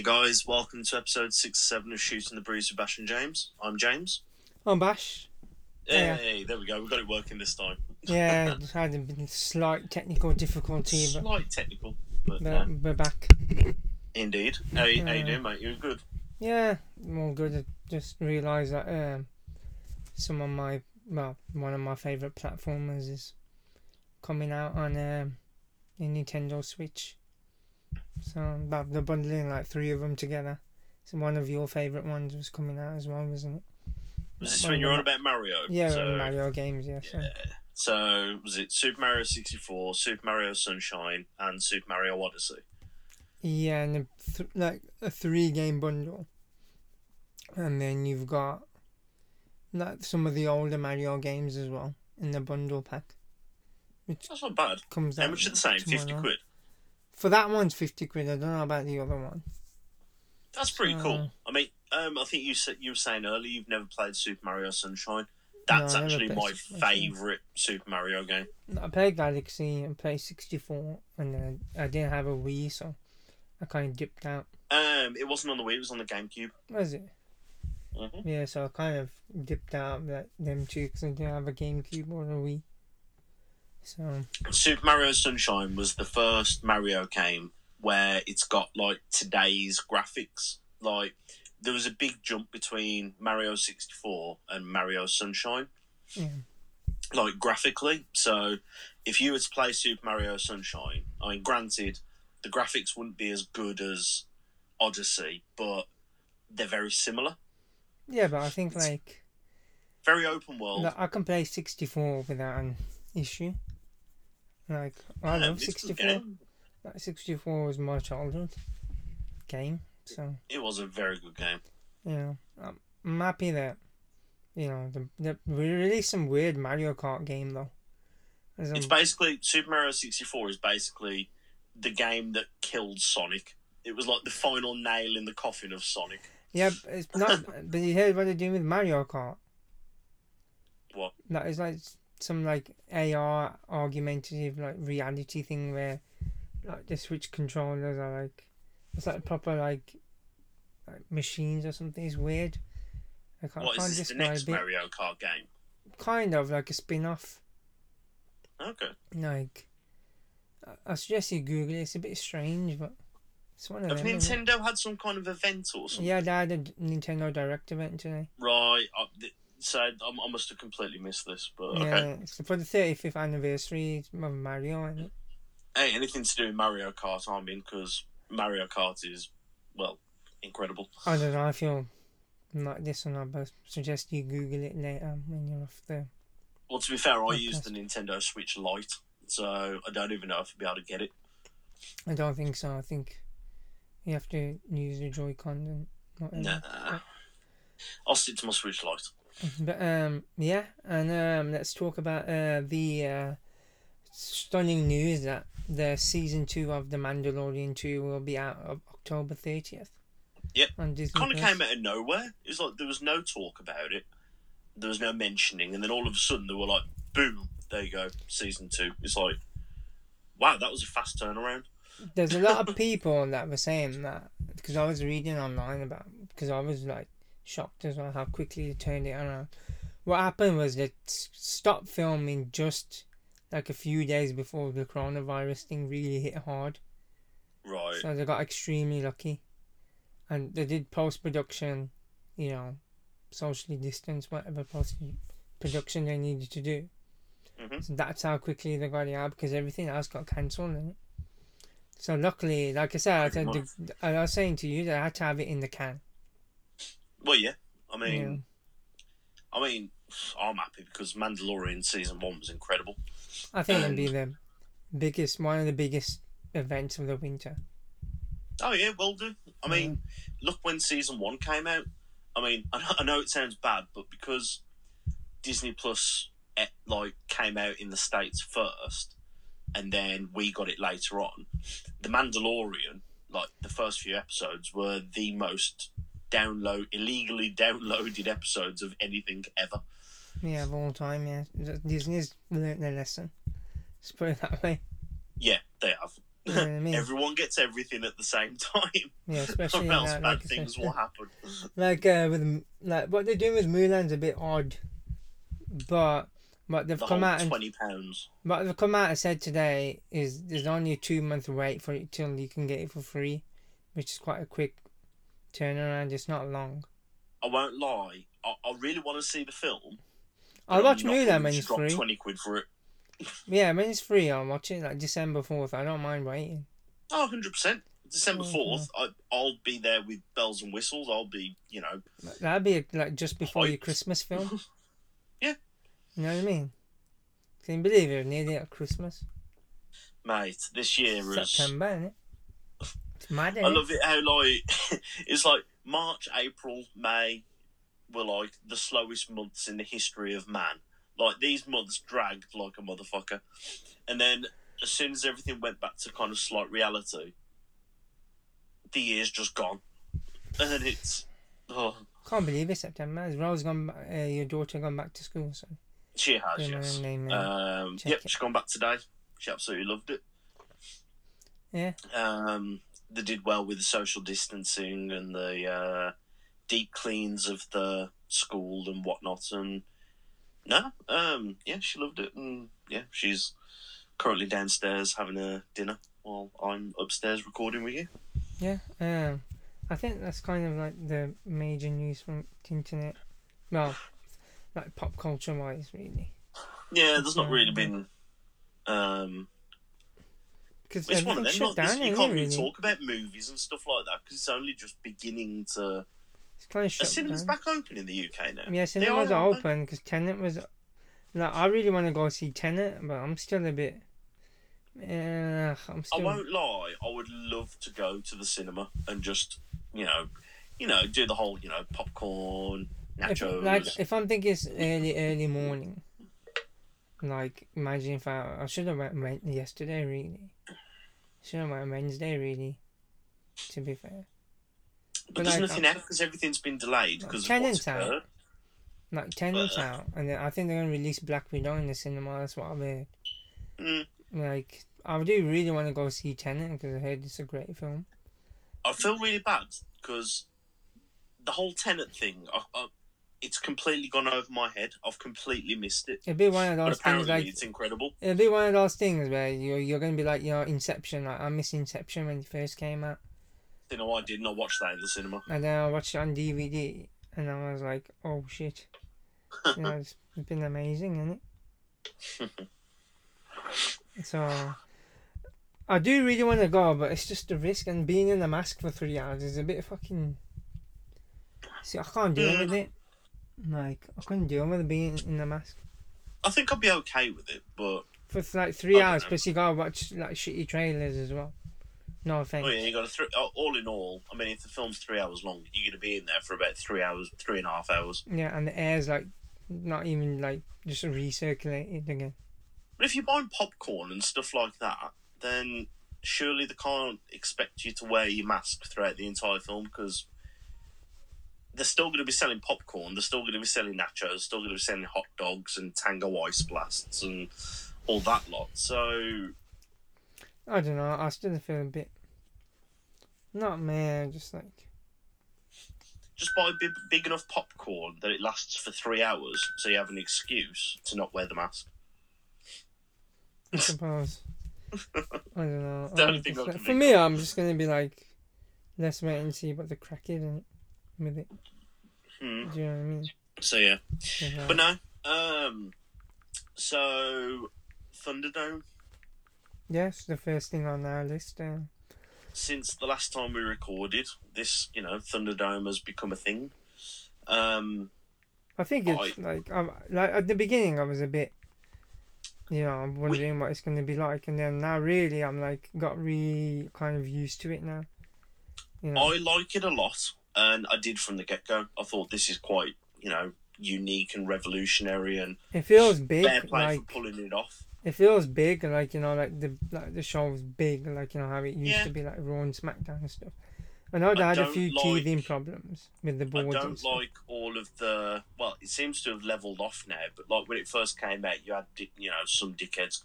Hey guys, welcome to episode six seven of Shooting the Breeze with Bash and James. I'm James. I'm Bash. Yeah. Hey, there we go. We got it working this time. Yeah, just had a slight technical difficulty, but, Slight technical, but but uh, we're back. indeed. How, you- how you doing, mate? You're good? Yeah, all good. I just realised that um, some of my well, one of my favourite platformers is coming out on um, the Nintendo Switch. So that they're bundling like three of them together. So one of your favourite ones was coming out as well, wasn't it? Was this when you're on about Mario? Yeah, So, Mario games. Yeah. So. yeah. So was it Super Mario 64, Super Mario Sunshine, and Super Mario Odyssey? Yeah, and a th- like a three game bundle, and then you've got like some of the older Mario games as well in the bundle pack, which That's not bad. comes How out much are the same? Fifty quid. For that one's fifty quid. I don't know about the other one. That's pretty So- cool. I mean, um, I think you said you were saying earlier you've never played Super Mario Sunshine. That's No, actually my Super Mario Sunshine. favourite Super Mario game. I played Galaxy and played sixty four, and then I didn't have a Wii, so I kind of dipped out. Um, it wasn't on the Wii; it was on the GameCube. Was it? hmm Yeah, so I kind of dipped out of that, them two because I didn't have a GameCube or a Wii. So Super Mario Sunshine was the first Mario game where it's got like today's graphics. Like there was a big jump between Mario 64 and Mario Sunshine, yeah, like graphically. So if you were to play Super Mario Sunshine, I mean, granted, the graphics wouldn't be as good as Odyssey, but they're very similar. yeah, but I think like. Very open world. I can play 64 without an issue. Like, I Um, love it's 64. game. Like, 64 was my childhood game. So, It was a very good game. Yeah, I'm, happy that, you know, the, the, we released some weird Mario Kart game, though. It's basically Super Mario 64 is basically the game that killed Sonic. It was like the final nail in the coffin of Sonic. yeah, but it's not. but you heard what they're doing with Mario Kart? What? That is like some like AR argumentative like reality thing where like the Switch controllers are like it's like proper like, like machines or something. It's weird. I can't, What is this the next it. Mario Kart game? Kind of like a spin off. Okay. Like I- I suggest you Google it. It's a bit strange, but it's one of Have them. Nintendo had some kind of event or something? Yeah, they had a Nintendo Direct event today. Right. I, th- so I, I must have completely missed this, but Yeah, okay. it's for the 35th anniversary of Mario, it? Hey, anything to do with Mario Kart, I'm in because Mario Kart is, well, incredible. I don't know. I feel like this or not, but suggest you Google it later when you're off the. Well, to be fair, I Podcast. use the Nintendo Switch Lite, so I don't even know if I'd be able to get it. I don't think so. I think you have to use the Joy-Con and whatever. Nah. I'll stick to my Switch Lite. But um, yeah, and um, let's talk about uh the uh stunning news that the season two of The Mandalorian two will be out of October thirtieth. Yep. On Disney. kind of Plus. came out of nowhere. It was like there was no talk about it, there was no mentioning, and then all of a sudden they were like, "Boom! There you go, season two. It's like, wow, that was a fast turnaround. There's a lot of people that were saying that because I was reading online about because I was like shocked as well how quickly they turned it around. What happened was they stopped filming just like a few days before the coronavirus thing really hit hard. Right? So they got extremely lucky, and they did post production, you know, socially distance whatever post production they needed to do. Mhm. So that's how quickly they got it out because everything else got cancelled. So luckily, like I said, I, said the, I was saying to you that I had to have it in the can. Well, yeah. I Yeah. mean, I mean, I'm happy because Mandalorian season one was incredible. I think it'd be the biggest, one of the biggest events of the winter. Oh yeah, will do. I mean, look when season one came out. I mean, I know, I know it sounds bad, but because Disney Plus eh, like came out in the states first, and then we got it later on, The Mandalorian, like the first few episodes, were the most download illegally downloaded episodes of anything ever. Yeah, of all time. Yeah, Disney's learnt their lesson. Let's put it that way. Yeah, they have. You know I mean? Everyone gets everything at the same time, yeah, especially or else that, bad like, things will happen. like uh, with like what they're doing with Mulan's a bit odd, but but they've The come out and twenty pounds. But they've come out and said today is there's only a two month wait for it till you can get it for free, which is quite a quick turnaround. It's not long. I won't lie. I, I really want to see the film. I'll watch not Mulan when it's free. Twenty quid for it. Yeah, when it's free, I'll watch it like December fourth. I don't mind waiting. Oh, 100 percent. December fourth. I'll be there with bells and whistles. I'll be, you know, That'd be like just before your Christmas film. Yeah. You know what I mean? Can you believe it? Nearly at Christmas. mate. This year is. September, it? It's mad, I love it how like it's like March, April, May were like the slowest months in the history of man. Like these months dragged like a motherfucker, and then as soon as everything went back to kind of slight reality, the year's just gone, and then it's oh, Can't believe it's September. Has Rose gone? Uh, your daughter gone back to school? So she has yes. name, uh, Um, yep, it. she's gone back today. She absolutely loved it. Yeah. Um, they did well with the social distancing and the uh, deep cleans of the school and whatnot. And no, um, yeah, she loved it. And yeah, she's currently downstairs having a dinner while I'm upstairs recording with you. Yeah, um, I think that's kind of like the major news from the internet. Well, like pop culture wise, really. Yeah, there's not really been. Um, Because it's one of them. Like, this- down, you can't really talk about movies and stuff like that because it's only just beginning to. It's kind of shut cinemas down. back open in the UK now? Yeah, cinemas are, are open because Tenet was. Like, I really want to go see Tenet, but I'm still a bit. Uh, I'm I won't lie. I would love to go to the cinema and just, you know, you know, do the whole, you know, popcorn, If, nachos. like if I'm thinking it's early, early morning. Like imagine if I I should have went, yesterday really. Should have went Wednesday really. To be fair, but there's like, nothing out because everything's been delayed because of Tenet's out. like Tenet's Uh. out, and then I think they're gonna release Black Widow in the cinema. That's what I've heard. Mm. Like I do really want to go see Tenet because I heard it's a great film. I feel really bad because the whole Tenet thing, I, I, it's completely gone over my head. I've completely missed it. It'll be one of those things like it's incredible. it'll be one of those things where you're you're gonna be like you know Inception. Like I miss Inception when it first came out. You know, I did not watch that in the cinema. And then I watched it on DVD, and I was like, "Oh shit!" you know, it's been amazing, isn't it? so, I do really want to go, but it's just a risk, and being in a mask for three hours is a bit of fucking. See, I can't deal mm. with it. Like, I couldn't deal with being in a mask I think I'd be okay with it, but for like three hours. know. Plus, you gotta watch like shitty trailers as well. No offense. oh yeah, you got to. Th- all in all, I mean, if the film's three hours long, you're to be in there for about three hours, three and a half hours. Yeah, and the air's like not even like just recirculated again. But if you're buying popcorn and stuff like that, then surely they can't expect you to wear your mask throughout the entire film because they're still going to be selling popcorn, they're still going to be selling nachos, they're still going to be selling hot dogs and Tango ice blasts and all that lot. So I don't know. I still feel a bit. Not man, just like just buy big, big enough popcorn that it lasts for three hours, so you have an excuse to not wear the mask. I suppose. I don't know. The only I'm thing I like- for me, I'm just gonna be like, let's wait and see what the crack is in it, with it. Hmm. Do you know what I mean? So yeah, Yeah. but no. Um, so Thunderdome. Yes, the first thing on our list. Uh, since the last time we recorded, this you know Thunderdome has become a thing. Um, I think it's like I'm like at the beginning I was a bit, you know, I'm wondering what it's gonna be like, and then now really I'm like got really kind of used to it now. You know, I like it a lot, and I did from the get go. I thought this is quite you know unique and revolutionary, and it feels big, fair play like for pulling it off. it feels big, like you know, like the like the show's big, like you know how it used Yeah. to be, like Raw and SmackDown and stuff. I know they I had a few like- teething problems with the I boards don't like all of the. Well, it seems to have leveled off now, but like when it first came out, you had you know some dickheads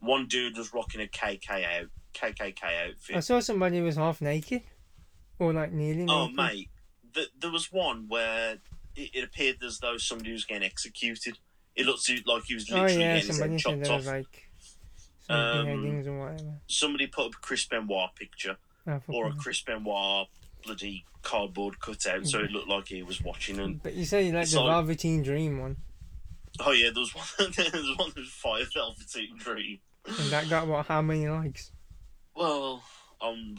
one dude was rocking a KK out, KKK outfit. I saw somebody who was half naked, or like nearly. Oh, naked. mate, th- there was one where it, it appeared as though somebody was getting executed. It looked like he was literally Oh literally yeah, getting his somebody head said chopped there off. was like some Um, beheadings or whatever. Somebody put up a Chris Benoit picture Oh, or a Chris Benoit bloody cardboard cutout, so it looked like he was watching. And But you say you like the like- Velveteen Dream one, oh yeah, there was one. there was one that was Fire Velveteen Dream. and that got what? How many likes? Well, I'm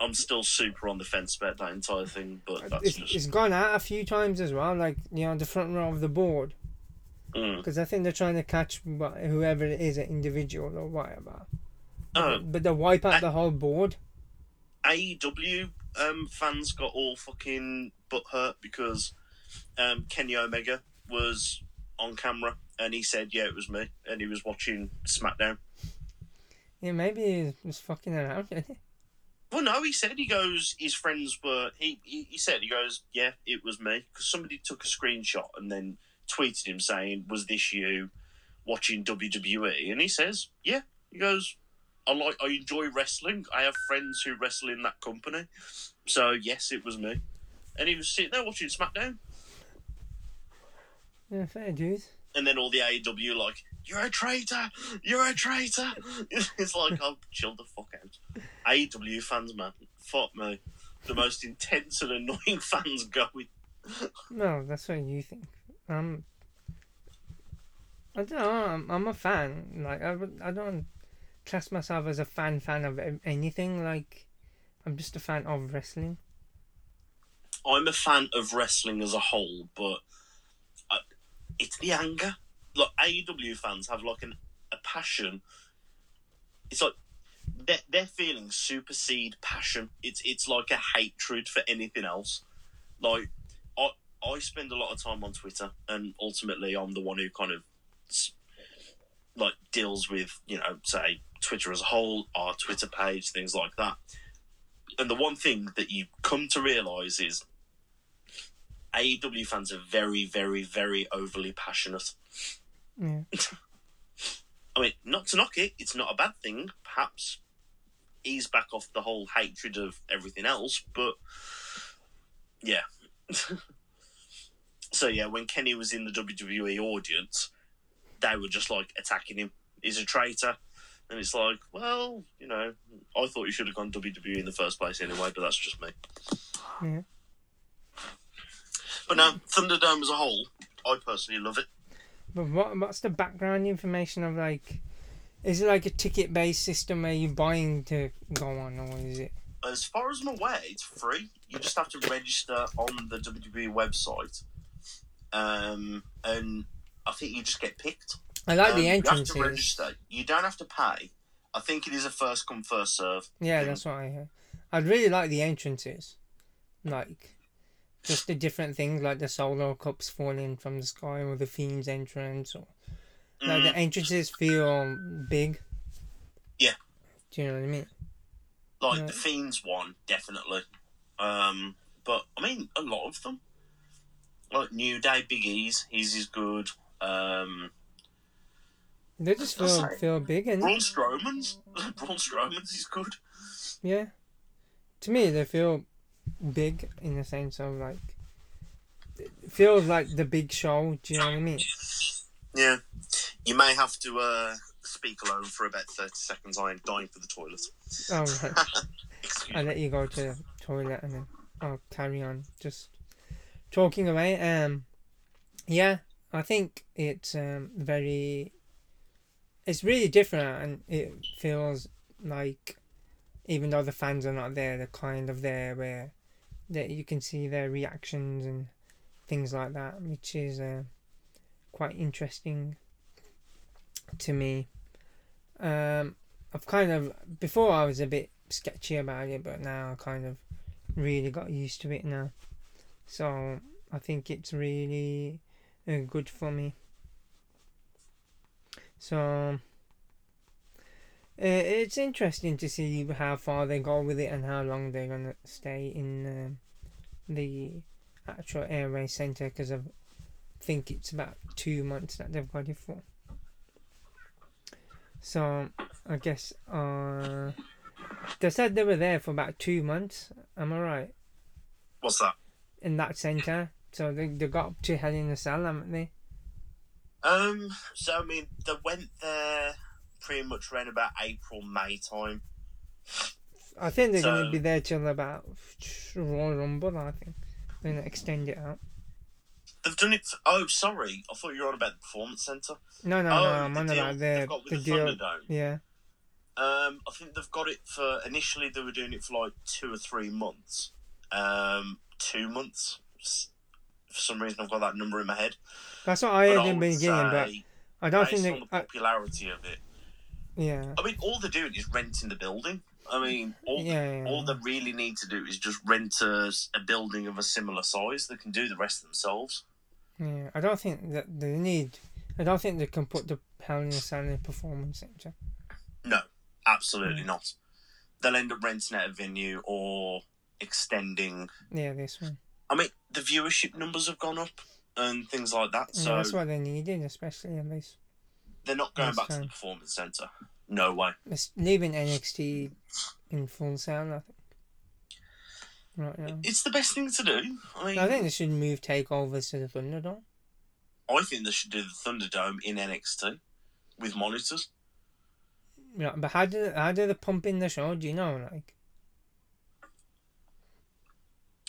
I'm still super on the fence about that entire thing, but that's It's, just it's gone out a few times as well, like you know the front row of the board, mm. because I think they're trying to catch whoever it is, an individual or whatever. Oh, But they wipe out I- the whole board. AEW um, fans got all fucking butthurt because um, Kenny Omega was on camera and he said, "Yeah, it was me," and he was watching SmackDown. Yeah, maybe he was fucking around. Well, no, he said he goes. His friends were. He he, he said he goes. Yeah, it was me because somebody took a screenshot and then tweeted him saying, "Was this you watching WWE?" And he says, "Yeah." He goes, "I like. I enjoy wrestling. I have friends who wrestle in that company, so yes, it was me." And he was sitting there watching SmackDown, yeah, fair dues. and then all the AEW like, "You're a traitor! You're a traitor!" it's like, I'll chill the fuck out." AEW fans, man, fuck me. The most intense and annoying fans going. No, that's what you think. Um, I don't know. I'm, I'm a fan. Like I, I don't class myself as a fan fan of anything. Like I'm just a fan of wrestling. I'm a fan of wrestling as a whole, but uh, it's the anger. Like AEW fans have like an, a passion. It's like their their feelings supersede passion. It's it's like a hatred for anything else. Like I I spend a lot of time on Twitter, and ultimately I'm the one who kind of like deals with you know say Twitter as a whole, our Twitter page, things like that. And the one thing that you come to realize is AEW fans are very, very, very overly passionate. Yeah. I mean, not to knock it, it's not a bad thing. Perhaps ease back off the whole hatred of everything else, but yeah. so yeah, when Kenny was in the WWE audience, they were just like attacking him. He's a traitor. And it's like, well, you know, I thought you should have gone WWE in the first place anyway, but that's just me. Yeah. But now, Thunderdome as a whole, I personally love it. But what what's the background information of like? Is it like a ticket based system where you're buying to go on, or is it? As far as I'm aware, it's free. You just have to register on the WWE website, um, and I think you just get picked. I like Um, the You have to register. You don't have to pay. I think it is a first come first serve. Yeah, thing. that's what I heard. I'd really like the entrances, like just the different things, like the solo cups falling from the sky, or the fiend's entrance, or like Mm, the entrances feel big. Yeah. Do you know what I mean? like yeah. the Fiends one, definitely. Um, but I mean, a lot of them, like New Day, Big E's, his is good. Um, They just feel feel big, and Braun Strowman's, Braun Strowman's is good. yeah, to me they feel big in the sense of like it feels like the big show. Do you know what I mean? Yeah, you may have to uh, speak alone for about thirty seconds. I am dying for the toilet. Oh right. Excuse I me. let you go to the toilet and then I'll carry on just talking away. Um, yeah, I think it's um very, it's really different and it feels like even though the fans are not there, they're kind of there where that you can see their reactions and things like that, which is uh, quite interesting to me. Um, I've kind of before I was a bit sketchy about it, but now I kind of really got used to it now. So I think it's really uh, good for me. So it's interesting to see how far they go with it and how long they're gonna stay in um, the actual Amway Center because I think it's about two months that they've got it for. So I guess uh, they said they were there for about two months. Am I right? What's that? In that centre, so they they got up to Hell in a Cell, haven't they? Um, so I mean, they went there pretty much around about April, May time. I think they're going to be there till about Royal Rumble. I think they're going to extend it out. They've done it. For, oh, sorry, I thought you were on about the performance centre. No, no, oh, no. I'm on about the the deal. Thunderdome. Yeah, Um, I think they've got it for initially they were doing it for like two or three months. Um, two months. For some reason, I've got that number in my head. that's what I But heard in the beginning, but I don't think on they. the I, popularity of it, yeah, I mean, all they're doing is renting the building. I mean, all yeah, yeah. all they really need to do is just rent a, a building of a similar size. They can do the rest themselves. Yeah, I don't think that they need. I don't think they can put the Hell in a Cell in a performance centre. No, absolutely Mm. not. They'll end up renting out a venue or extending. Yeah, this one. I mean, the viewership numbers have gone up and things like that. Yeah, So that's what they needed, especially in this. They're not going That's back to the performance centre. No way. It's leaving NXT in Full Sail, I think. Right now. It's the best thing to do. I mean, I think they should move takeovers to the Thunderdome. I think they should do the Thunderdome in NXT with monitors. Yeah, but how do how do they pump in the show? Do you know, like,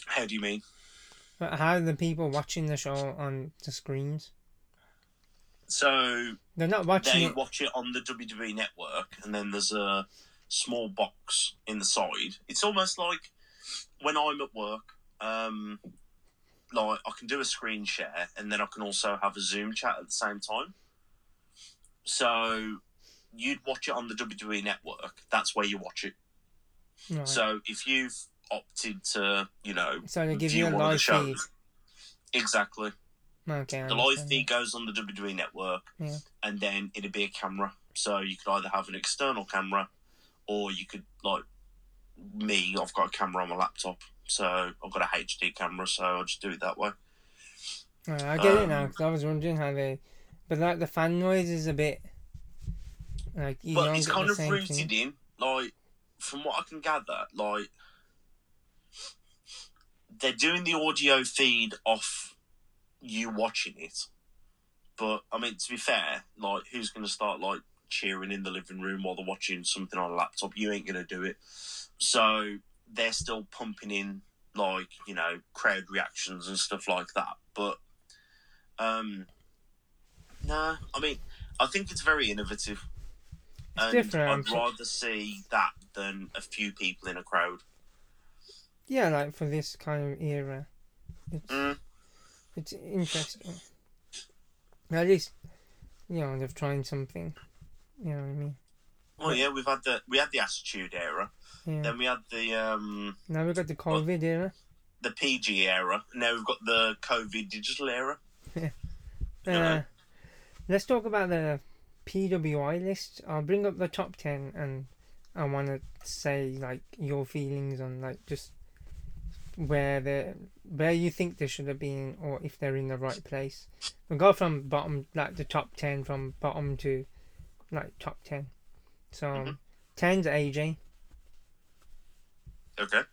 How do you mean? but how are the people watching the show on the screens? So They're not watching they it. watch it on the WWE network, and then there's a small box in the side. It's almost like when I'm at work. Um, like I can do a screen share, and then I can also have a Zoom chat at the same time. So you'd watch it on the WWE network. That's where you watch it. Right. So if you've opted to, you know, So they give you a live shows- feed. exactly. Okay. The live feed goes on the WWE network, Yeah. and then it'd be a camera. So you could either have an external camera, or you could like me. I've got a camera on my laptop, so I've got a HD camera, so I'll just do it that way. Right, I get it now Um, because I was wondering how they, but like the fan noise is a bit like you but it's kind of rooted thing. in, like, from what I can gather, like they're doing the audio feed off you watching it. But I mean, to be fair, like, who's going to start like cheering in the living room while they're watching something on a laptop? You ain't going to do it. So they're still pumping in like you know crowd reactions and stuff like that. But um, no, I mean, I think it's very innovative. It's and different, I'm I'd sure. rather see that than a few people in a crowd. Yeah, like for this kind of era, it's Mm. It's interesting. At least, you know, they've tried something. You know what I mean? Well, yeah, we've had the we had the Attitude era, Yeah. then we had the um now we've got the COVID era. the PG era, now we've got the COVID digital era. Uh, Yeah. let's talk about the PWI list. I'll bring up the top ten, and I want to say like your feelings on like just where they where you think they should have been, or if they're in the right place. We'll go from bottom, like the top ten, from bottom to like top ten. So Mhm. ten's AJ. Okay,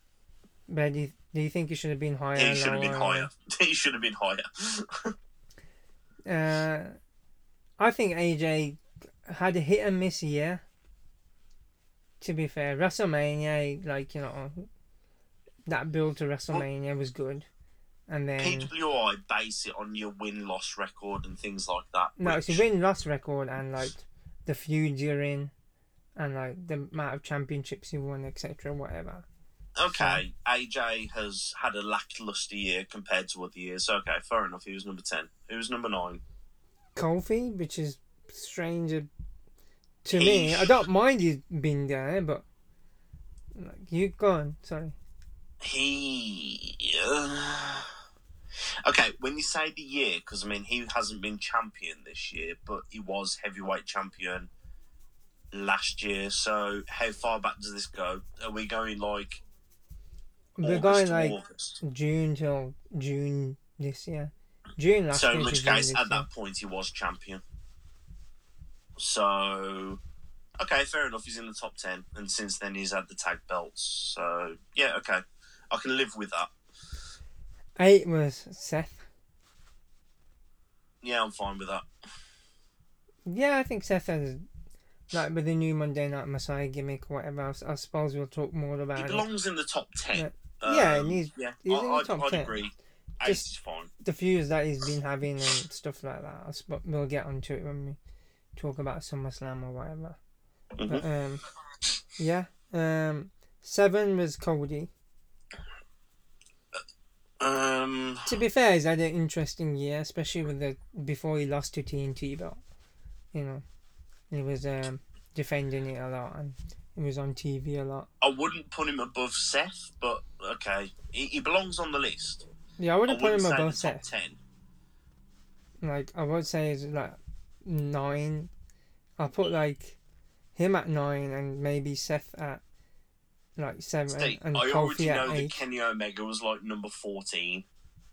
Where do you, do you think it should have been higher? he should have been higher. he should have been higher. Uh, I think AJ had a hit and miss year. To be fair, WrestleMania, like you know, that build to WrestleMania was good, and then PWI base it on your win loss record and things like that. no, it's a which- win loss record and like the feuds you're in, and like the amount of championships you won, etc. Whatever. Okay, AJ has had a lackluster year compared to other years. So okay, fair enough. He was number ten. He was number nine. Kofi, which is stranger to me. I don't mind you being there, but like you go on. Sorry. He. Uh... Okay, when you say the year, because I mean he hasn't been champion this year, but he was heavyweight champion last year. So how far back does this go? Are we going like We're August going to like August? June till June this year. June last So year. So, in which case, at year. that point, he was champion. So okay, fair enough. He's in the top ten, and since then he's had the tag belts. So yeah, okay, I can live with that. Eight was Seth. Yeah, I'm fine with that. Yeah, I think Seth has like with the new Monday Night Messiah gimmick or whatever. I suppose we'll talk more about He it. belongs in the top ten. Yeah. Um, Yeah, and he's- yeah, he's I, in the I'd, top I'd 10. agree. Eight Just- is fine. The feuds that he's been having and stuff like that. I sp- we'll get onto it when we talk about SummerSlam or whatever. Mhm. But um, yeah. Um, seven was Cody. Um, To be fair, he's had an interesting year, especially with the before he lost to TNT belt. You know, he was um, defending it a lot and he was on TV a lot. I wouldn't put him above Seth, but okay, he, he belongs on the list. Yeah, I I wouldn't put wouldn't him above Seth. ten. Like I would say is like nine. I'll put like him at nine and maybe Seth at like seven See, and I already know that. Kenny Omega was like number fourteen,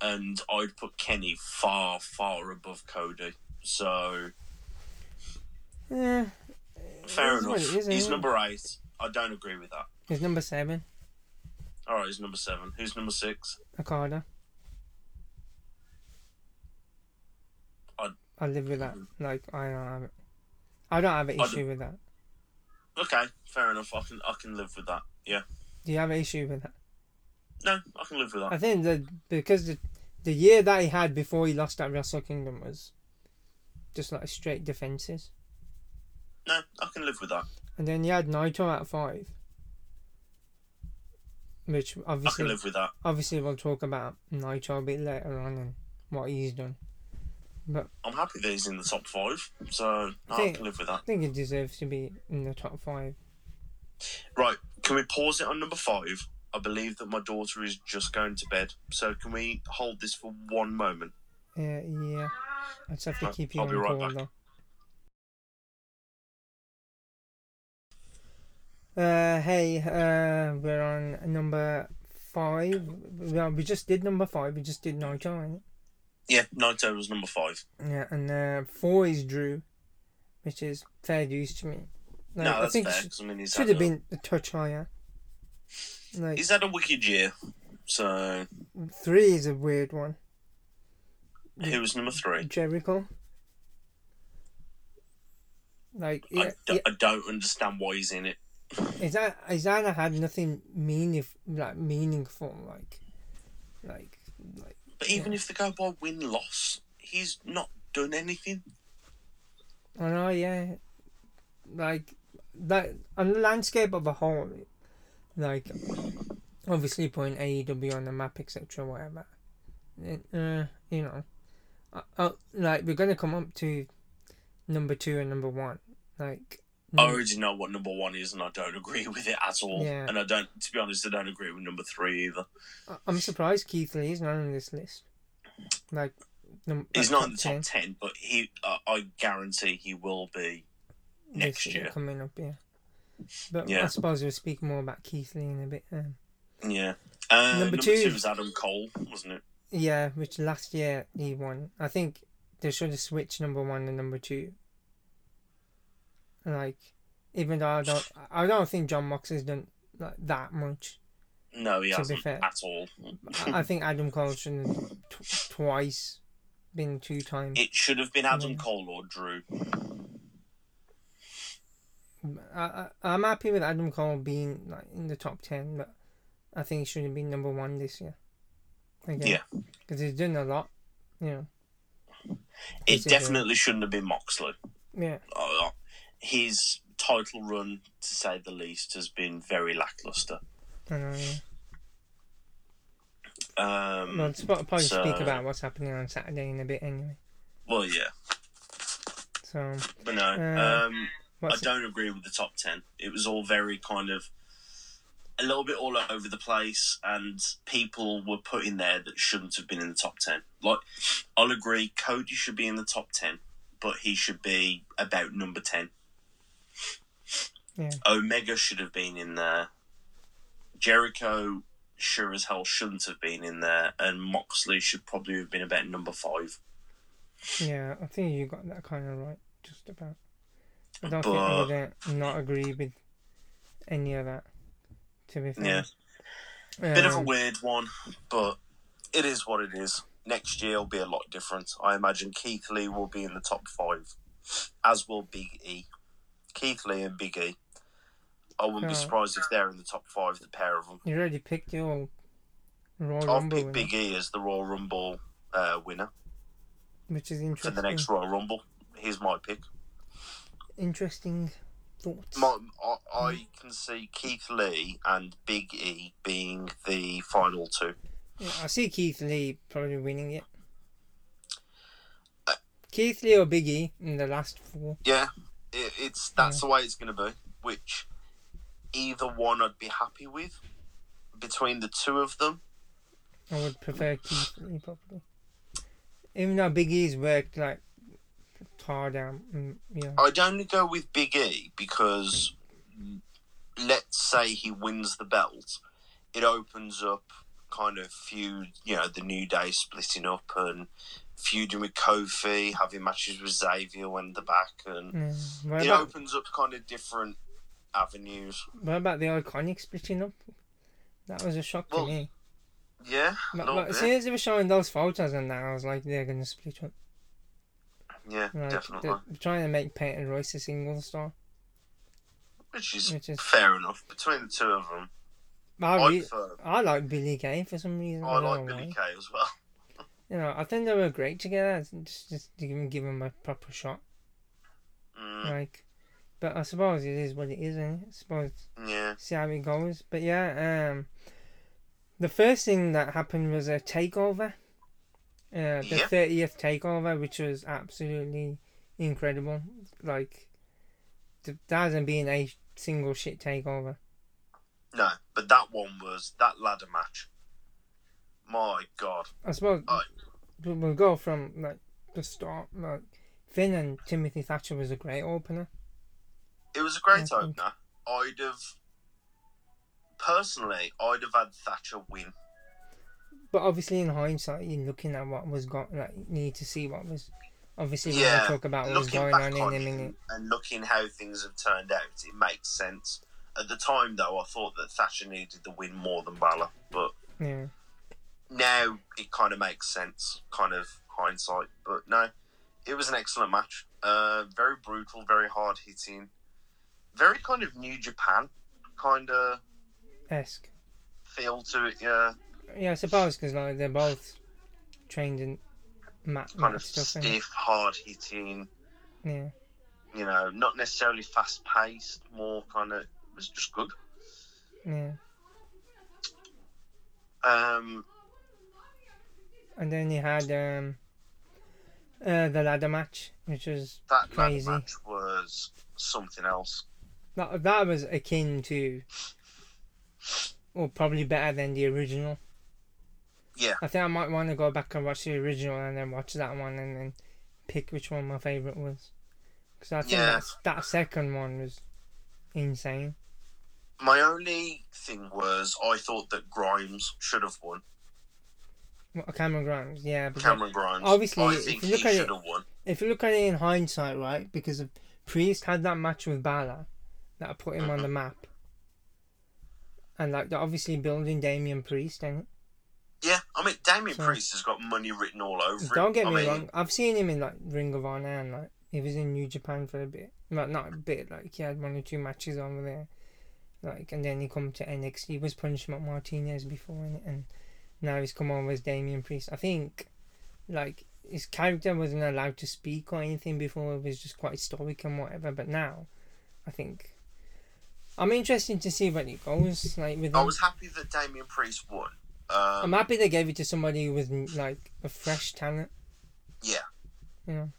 and I'd put Kenny far, far above Cody. So Yeah, fair enough. is, he's it? number eight. I don't agree with that. he's number seven. All right, he's number seven. Who's number six? Okada. I'd- I live with that. Mm-hmm. Like I don't have it. I don't have an issue with that. Okay, fair enough. I can I can live with that. Yeah, Do you have an issue with that? no, I can live with that. I think that because the the year that he had before he lost at Wrestle Kingdom was just like straight defenses, No, I can live with that. and then he had Naito at five, which obviously I can live with that. obviously we'll talk about Naito a bit later on and what he's done. But I'm happy that he's in the top five, so I think- can live with that. I think he deserves to be in the top five. Right, can we pause it on number five? I believe that my daughter is just going to bed, so can we hold this for one moment? Uh, yeah, I just have to keep you I'll on be right call back. though. Uh, hey, uh, we're on number five. Well, we just did number five. We just did Naito? Yeah, Naito was number five. Yeah, and uh, four is Drew, which is fair use to me. Like, no, I that's think fair. 'cause, I mean, he's should have a- been a touch higher. Like He's had a wicked year. So three is a weird one. who was number three? Jericho. Like I, yeah, d- yeah, I don't understand why he's in it. is that is that had nothing meaning like meaningful like like like But even if they go by win loss, he's not done anything. I know yeah like that on the landscape of a whole like obviously putting AEW on the map etc whatever it, uh, you know uh, uh, like we're gonna come up to number two and number one like I already know what number one is, and I don't agree with it at all. Yeah. And I don't, to be honest, I don't agree with number three either. I'm surprised Keith Lee is not on this list like num- He's not in the top ten, but he, uh, I guarantee he will be. Next year. coming up yeah but I suppose we'll speak more about Keith Lee in a bit um, Yeah. Uh, Number number, two- two was Adam Cole, wasn't it? Yeah, which last year he won. I think they should have switched number one and number two. Like, even though I don't, I don't think Jon Moxley's done like that much. No, he To hasn't fair. at all. I, think Adam Cole should have t- twice been two times. It should have been Adam Yeah. Cole or Drew. I, I, I'm happy with Adam Cole being like in the top ten, but I think he should have been number one this year. Again, Yeah. because he's done a lot. You know, It definitely shouldn't have been Moxley. yeah. Uh, his title run, to say the least, has been very lackluster. I know, yeah. Um, Well, pro- probably speak about what's happening on Saturday in a bit anyway. well, yeah, So, but no, Uh, um, I don't agree with the top ten. It was all very kind of a little bit all over the place, and people were put in there that shouldn't have been in the top ten. Like, I'll agree, Cody should be in the top ten, but he should be about number ten. Yeah. Omega should have been in there. Jericho sure as hell shouldn't have been in there, and Moxley should probably have been about number five. yeah, I think you got that kind of right, just about. I don't think I But- would uh, not agree with any of that. To be fair. Yeah. Bit of a Um, weird one, but it is what it is. Next year will be a lot different. I imagine Keith Lee will be in the top five, as will Big E. Keith Lee and Big E. I wouldn't be surprised if they're in the top five, the pair of them. You already picked your Royal I've Rumble, picked winner, Big E as the Royal Rumble uh, winner which is interesting. for the next Royal Rumble. Here's my pick. Interesting thoughts. My, I, I can see Keith Lee and Big E being the final two. Yeah, I see Keith Lee probably winning it. Uh, Keith Lee or Big E in the last four. Yeah, it, it's that's the way it's going to be. Which either one I'd be happy with between the two of them. I would prefer Keith Lee probably. Even though Big E's worked like hard out, mm, yeah. I'd only go with Big E because let's say he wins the belt, it opens up kind of feud. You know, the New Day splitting up and feuding with Kofi, having matches with Xavier when they're back, and yeah. It about, opens up kind of different avenues. what about the Iconic splitting up? That was a shock Well, to me. Yeah, But, but as soon as they were showing those photos and that, I was like, they're gonna split up. Yeah, definitely. they're trying to make Peyton Royce a single star, Which is which is fair enough between the two of them. I, I re-. I like Billy Kay for some reason. I don't like Billy why. Kay as well. You know, I think they were great together. Just, just to give them, give them a proper shot. Mm, Like, but I suppose it is what it is, and I suppose yeah, see how it goes. But yeah, um, the first thing that happened was a takeover. Uh, the Yeah. thirtieth takeover, which was absolutely incredible. Like, th- there hasn't been a single shit takeover. no, but that one was that ladder match. My God, I suppose we- we'll go from like the start. Like Finn and Timothy Thatcher was a great opener. it was a great I think- opener. I'd have personally, I'd have had Thatcher win. But obviously, in hindsight, you're looking at what was got. Like, you need to see what was. Obviously, we're Yeah, gonna talk about what was going on in a it minute. and looking how things have turned out, it makes sense. At the time, though, I thought that Thatcher needed the win more than Balor, but Yeah, now it kind of makes sense, kind of hindsight. But no, it was an excellent match. Uh, very brutal, very hard hitting, very kind of New Japan kind of esque. feel to it. Yeah, Yeah, I suppose because like they're both trained in kind of stuff. stiff, hard hitting. Yeah, You know, not necessarily fast paced. More kind of was just good. yeah. Um, And then you had um, uh, the ladder match, which was that ladder match was something else. that that was akin to, or probably better than the original. Yeah. I think I might want to go back and watch the original and then watch that one and then pick which one my favorite was. Because I think Yeah. that's, that second one was insane. My only thing was I thought that Grimes should have won. Well, Cameron Grimes, yeah. Cameron Grimes. obviously, I if you look at should it- have won. if you look at it in hindsight, right, because Priest had that match with Balor that put him on Mhm. the map. And like they're obviously building Damian Priest and Yeah, I mean Damian So- Priest has got money written all over him. don't get I me mean, wrong, I've seen him in like Ring of Honor and like he was in New Japan for a bit. Like not a bit, like he had one or two matches over there. Like and then he come to NXT he was Punishment Martinez before innit? and now he's come over as Damian Priest. I think like his character wasn't allowed to speak or anything before it was just quite stoic and whatever, but now I think I'm interested to see where it goes. Like with I was happy that Damian Priest won. I'm Um, happy they gave it to somebody with like a fresh talent. yeah, know,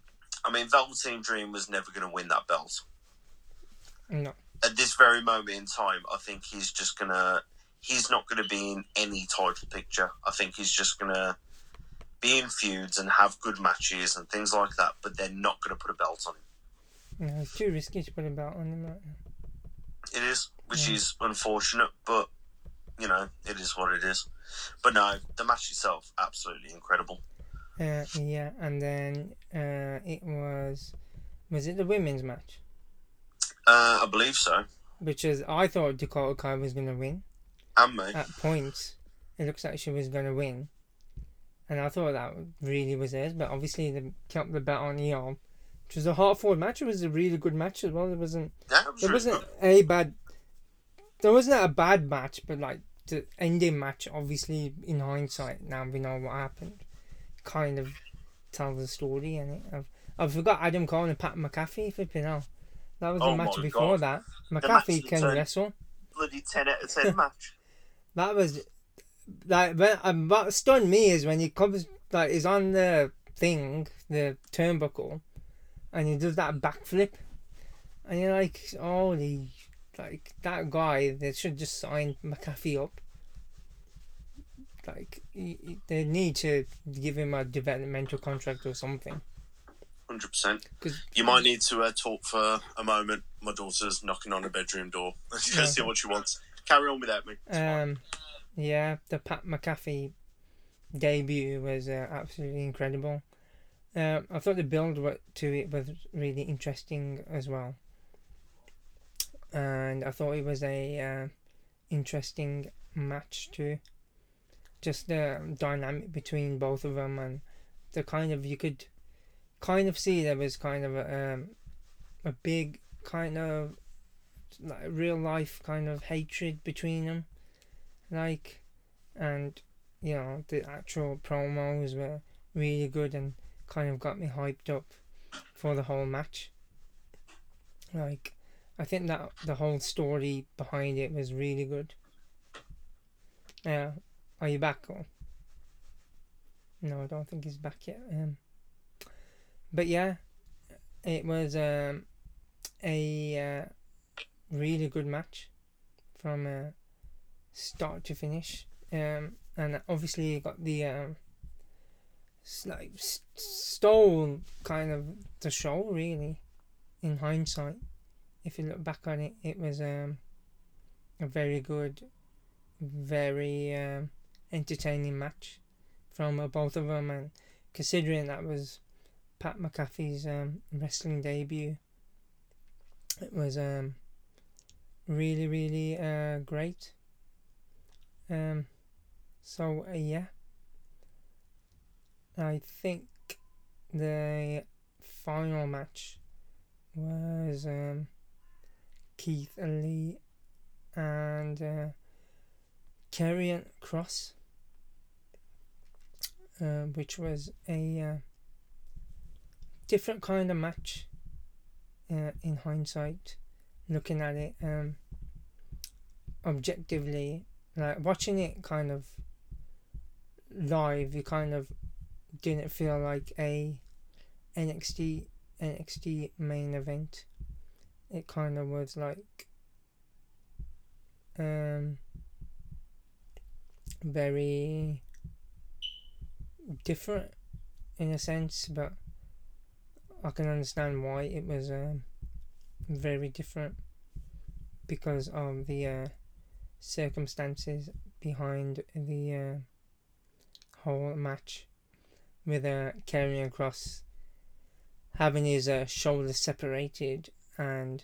I mean Velveteen Dream was never going to win that belt. no. At this very moment in time, I think he's just gonna. He's not going to be in any title picture. I think he's just going to be in feuds and have good matches and things like that. But they're not going to put a belt on him. No, it's too risky to put a belt on him right. It is, which Yeah. is unfortunate, but you know, it is what it is. But no, the match itself, absolutely incredible. Uh, yeah, and then uh, it was was it the women's match? Uh, I believe so. which is I thought Dakota Kai was gonna win And me. at points. It looks like she was gonna win, and I thought that really was it. But obviously they kept the bet on Io, which was a hard fought match. It was a really good match as well. There wasn't yeah, it was there really wasn't good. a bad there wasn't a bad match, but like the ending match, obviously in hindsight now we know what happened. Kind of tells the story, and. I've I forgot Adam Cole and Pat McAfee flipping hell. That was Oh the match before God. that. McAfee can wrestle. Bloody 10 out of 10 match. That was like when um, what stunned me is when he comes like he's on the thing, the turnbuckle, and he does that backflip, and you're like, holy, like that guy. They should just sign McAfee up. Like he- he- they need to give him a developmental contract or something. 100%. 'Cause- You might need to uh, talk for a moment. My daughter's knocking on a bedroom door. Going to see what she wants. Carry on without me. It's fine. Um, yeah, the Pat McAfee debut was uh, absolutely incredible. Um, I thought the build to it was really interesting as well, and I thought it was a uh, interesting match too. Just the dynamic between both of them, and the kind of you could kind of see there was kind of a, um, a big kind of like real life kind of hatred between them like and you know the actual promos were really good and kind of got me hyped up for the whole match like i think that the whole story behind it was really good yeah are you back or no i don't think he's back yet um but yeah it was um a uh, really good match from uh, start to finish. Um, and obviously got the um, like stole kind of the show really. In hindsight, if you look back on it, it was um, a very good, very um, entertaining match from uh, both of them, and considering that was Pat McAfee's um, wrestling debut, it was um, really really uh, great. Um, so uh, yeah, I think the final match was um, Keith Lee and uh, Karrion Kross, uh, which was a uh, different kind of match. Uh, in hindsight, looking at it um, objectively, like watching it kind of live, you kind of didn't feel like a NXT NXT main event. It kind of was like um very different in a sense, but I can understand why it was um, very different because of the uh, circumstances behind the uh, whole match with uh, Karrion Kross having his uh, shoulders separated and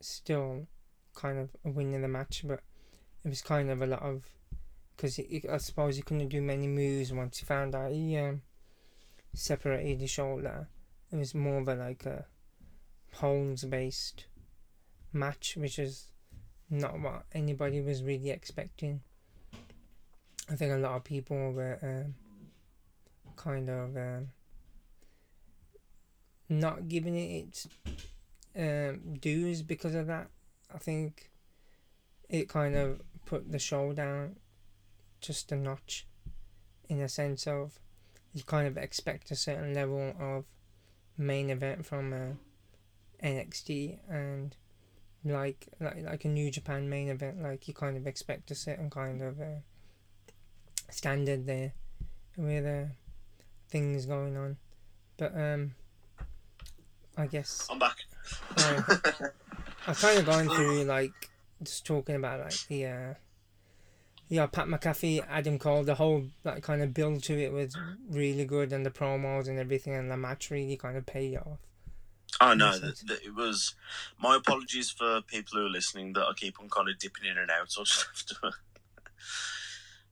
still kind of winning the match, but it was kind of a lot of because I suppose he couldn't do many moves once he found out he um, separated his shoulder. It was more of a like a holds based match, which is not what anybody was really expecting. I think a lot of people were um, kind of um, not giving it its um, dues because of that. I think it kind of put the show down just a notch in a sense of you kind of expect a certain level of main event from uh, NXT and like like like a New Japan main event like you kind of expect a certain kind of uh, standard there with uh, things going on but um I guess I'm back. Uh, I've kind of gone through like just talking about like the uh yeah Pat McAfee Adam Cole the whole like kind of build to it was really good and the promos and everything and the match really kind of paid off Oh no, that, sense. that it was. My apologies for people who are listening that I keep on kind of dipping in and out. So I just have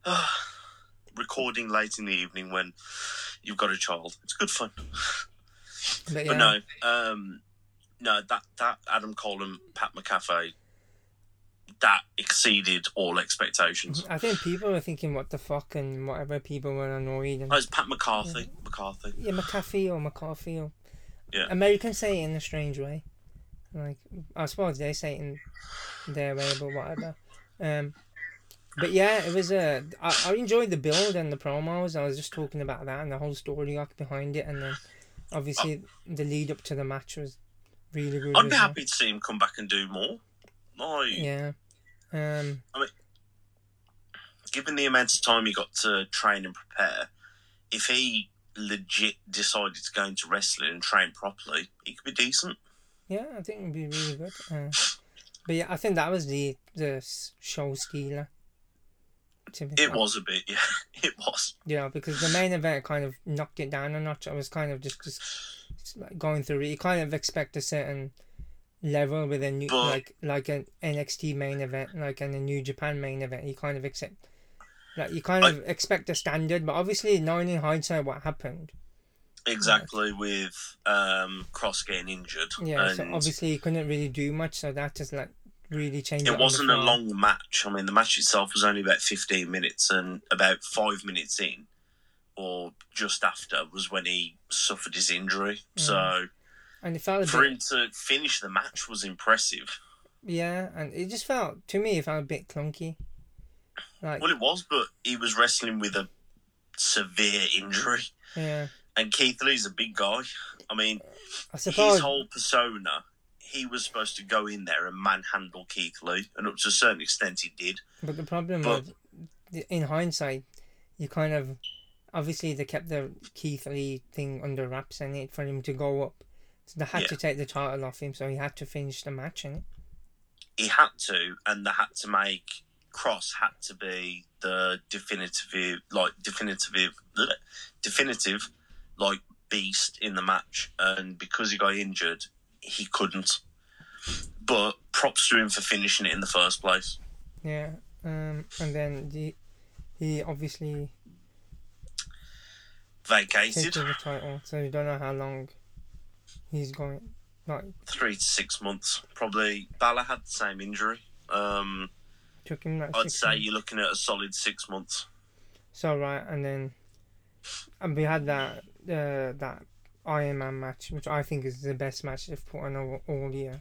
to recording late in the evening when you've got a child. It's good fun. But, yeah, But no, um, no, that that Adam Cole and Pat McAfee, that exceeded all expectations. I think people were thinking, "What the fuck?" and whatever. People were annoyed. And Oh, it's Pat McCarthy. McCarthy. yeah, McAfee or McCarthy or Yeah. Americans say it in a strange way. Like I suppose they say it in their way, but whatever. Um, but yeah, it was a. I, I enjoyed the build and the promos. I was just talking about that and the whole story arc behind it, and then obviously the lead up to the match was really good. I'd be happy to see him come back and do more. Like, Yeah. Um. I mean, given the amount of time he got to train and prepare, if he legit decided to go into wrestling and train properly, he could be decent. Yeah, I think it'd be really good. Uh, but yeah, I think that was the the show stealer. It fair. was a bit, yeah, it was. Yeah, because the main event kind of knocked it down a notch. I was kind of just just going through it. You kind of expect a certain level with a new like like an NXT main event, like and a New Japan main event. You kind of accept like you kind I- of expect a standard, but obviously knowing in hindsight what happened, Exactly with um, Kross getting injured. yeah. and So obviously you couldn't really do much. So that just like really changed. it wasn't a long match. I mean, the match itself was only about 15 minutes, and about five minutes in, or just after, was when he suffered his injury. Mm. So and it felt for bit, him to finish the match was impressive. yeah, and it just felt to me it felt a bit clunky. Like Well, it was, but he was wrestling with a severe injury. yeah, And Keith Lee's a big guy. I mean, I suppose his whole persona, he was supposed to go in there and manhandle Keith Lee, and up to a certain extent he did. But the problem But- was, in hindsight, you kind of obviously they kept the Keith Lee thing under wraps and it for him to go up. So they had Yeah. to take the title off him, so he had to finish the match. And He had to, and they had to make Kross had to be the definitive, like definitive, bleh, definitive, like beast in the match. And because he got injured, he couldn't. But props to him for finishing it in the first place. yeah, um, and then the, he obviously Vacated the title, so you don't know how long he's going. Like three to six months, probably. Balor had the same injury. Um, took him like I'd say months. you're looking at a solid six months. So right, and then and we had that uh, that Iron Man match, which I think is the best match they've put on all, all year.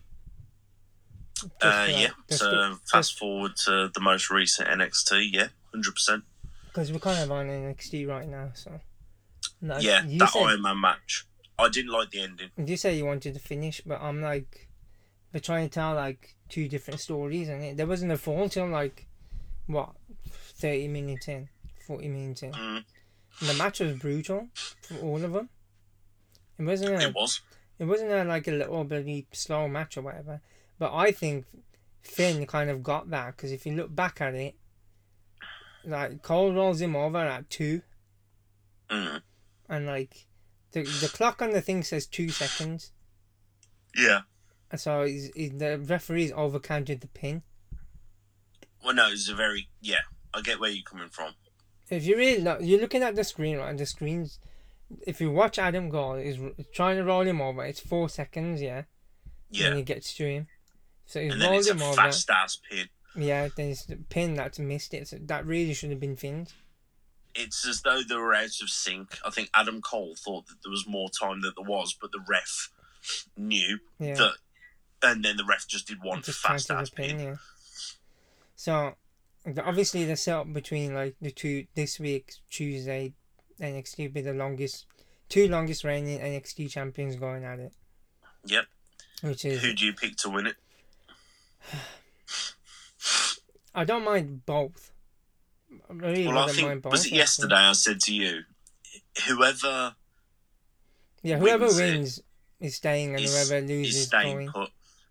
Just Uh, yeah. So fast forward to the most recent NXT. Yeah, hundred percent. because we're kind of on NXT right now, so. Like, Yeah, that said, Iron Man match. I didn't like the ending. You say you wanted to finish, but I'm like, we're trying to tell like two different stories, and it there wasn't a fall till like, what, thirty minutes in, forty minutes in. Mm, the match was brutal for all of them. It wasn't a, it was. it wasn't a, like a little bloody slow match or whatever. But I think Finn kind of got that because if you look back at it, like Cole rolls him over at two, Mm, and like the the clock on the thing says two seconds, yeah. and so he's, he's, the referee's overcounted the pin. Well, no, it's a very yeah. I get where you're coming from. If you really look, you're looking at the screen, right? And the screens, if you watch Adam Cole, is trying to roll him over. It's four seconds, yeah. Yeah, When he gets to him, so he's and then rolled it's a him over. fast ass pin. Yeah, then it's the pin that's missed it. So that really should have been Finn's. It's as though they were out of sync. I think Adam Cole thought that there was more time than there was, but the ref knew Yeah. that, and then the ref just did one just fast ass pin, yeah. So, obviously, the setup between like the two this week Tuesday NXT will be the longest, two longest reigning NXT champions going at it. Yep. Which is Who do you pick to win it? I don't mind both. Really Well, I think was it yesterday I said to you, whoever Yeah, whoever wins wins is staying, and is, whoever loses is staying going. put.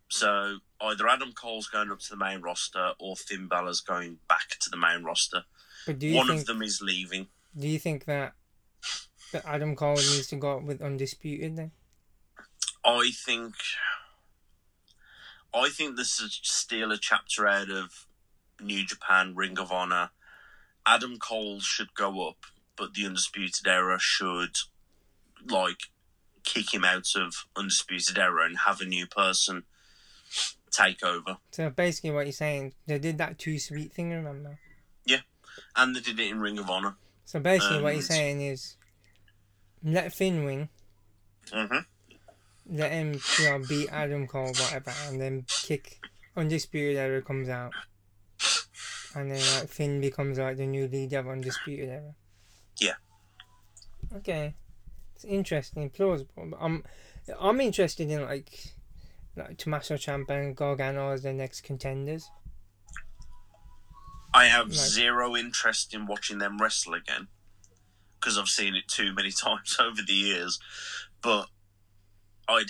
So either Adam Cole's going up to the main roster or Finn Balor's going back to the main roster. But do you One think of them is leaving. do you think that that Adam Cole needs to go up with undisputed then? I think I think this is still a chapter out of New Japan, Ring of Honor. Adam Cole should go up, but the Undisputed Era should like kick him out of Undisputed Era and have a new person take over. So basically, what you're saying, they did that too sweet thing. Remember? Yeah, and they did it in Ring of Honor. So basically, what you're saying is, let Finn win, Mm-hmm. let him you know beat Adam Cole, whatever, and then kick Undisputed Era comes out, and then like Finn becomes like the new leader of Undisputed Era. Yeah. Okay, it's interesting, plausible. But I'm I'm interested in like like Tommaso Ciampa and Gargano as the next contenders. I have Like- zero interest in watching them wrestle again because I've seen it too many times over the years. But I'd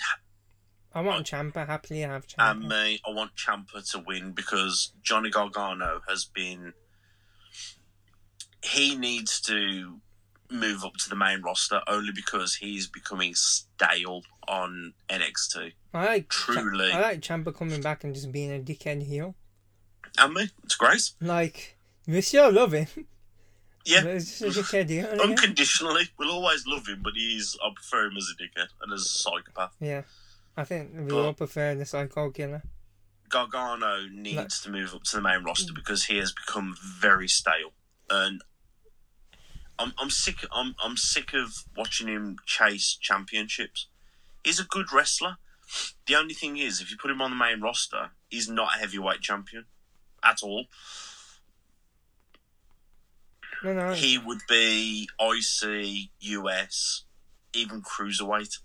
I want Ciampa happily have Ciampa. and me, I want Ciampa to win because Johnny Gargano has been. He needs to move up to the main roster only because he's becoming stale on NXT. I like Truly. I like Ciampa coming back and just being a dickhead heel. And me, it's great. Like we still love him. Yeah. But just a dickhead. Unconditionally, we'll always love him, but he's I prefer him as a dickhead and as a psychopath. Yeah, I think we But- all prefer the Psycho Killer. Gargano needs Like- to move up to the main roster mm. because he has become very stale, and I'm I'm sick. I'm I'm sick of watching him chase championships. He's a good wrestler. The only thing is, if you put him on the main roster, he's not a heavyweight champion at all. No, no, He would be IC, US, even cruiserweight.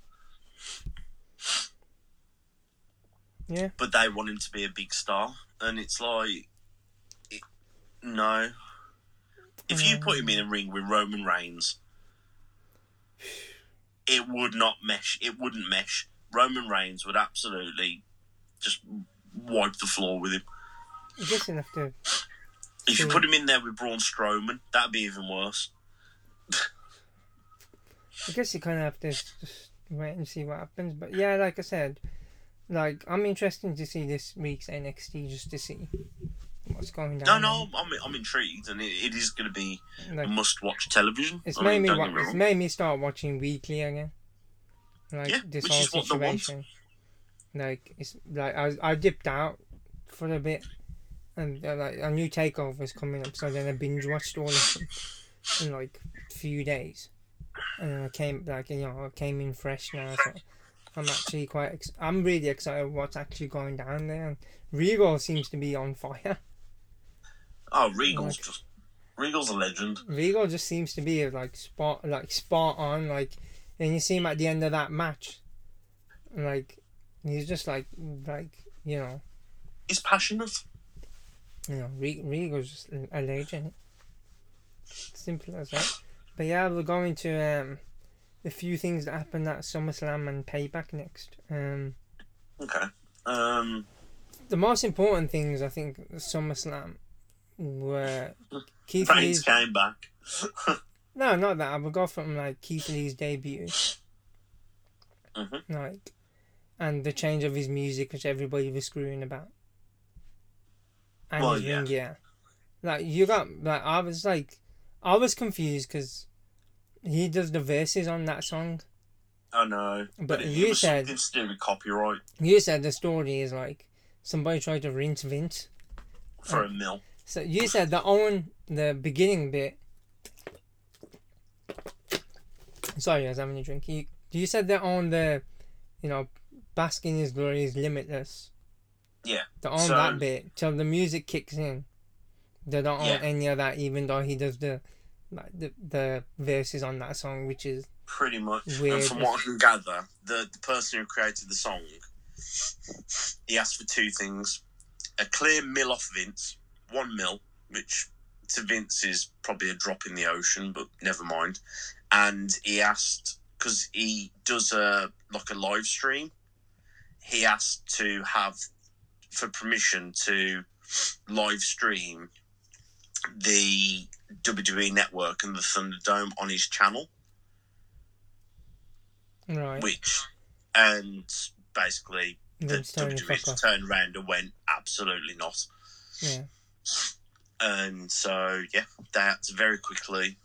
Yeah. but they want him to be a big star, and it's like, it, no. If you put him in a mm. ring with Roman Reigns, it would not mesh. It wouldn't mesh. Roman Reigns would absolutely just wipe the floor with him. You just have to. If you put him in there with Braun Strowman, that'd be even worse. I guess you kind of have to just wait and see what happens. But yeah, like I said, like I'm interested to see this week's NXT just to see what's going down. no, no, I'm, I'm intrigued, and it, it is going to be Like, must-watch television. It's I made mean, me wa- it's made me start watching weekly again. Like Yeah, this which whole is what they want. situation. Like it's like I I dipped out for a bit, and uh, like a new takeover is coming up, so then I binge watched all of them in like a few days, and then I came like you know I came in fresh now. So I'm actually quite ex- I'm really excited what's actually going down there. And Regal seems to be on fire. Oh, Regal's Like- just Regal's a legend. Regal just seems to be like spot like spot on like and you see him at the end of that match like he's just like like you know He's passionate. you know Re- Regal's just a legend simple as that but yeah we're going to um the few things that happened at SummerSlam and Payback next um Okay. Um. the most important things I think SummerSlam were Keith Reigns Lee's came back. No, not that. I would go from like Keith Lee's debut, Mhm. like, and the change of his music, which everybody was screwing about, and Well, his yeah. ring gear. Like you got like I was like, I was confused because he does the verses on that song. I know, But but, it, you it was said- something to do with copyright You said the story is like somebody tried to rinse Vince. for a mill. So you said the own the beginning bit. Sorry, I was having a drink. You you said that on the, you know, basking his glory is limitless. Yeah. The on So- that bit till the music kicks in. They don't own any of that, even though he does the, the the verses on that song, which is Pretty much. Weird. And from what I can gather, the, the person who created the song, he asked for two things: a clear mill off Vince, one mil, which to Vince is probably a drop in the ocean, but never mind. And he asked because he does a like a live stream. He asked to have for permission to live stream the WWE Network and the Thunderdome on his channel right. which and basically the WWE turned around and went absolutely not. Yeah. And so yeah, to very quickly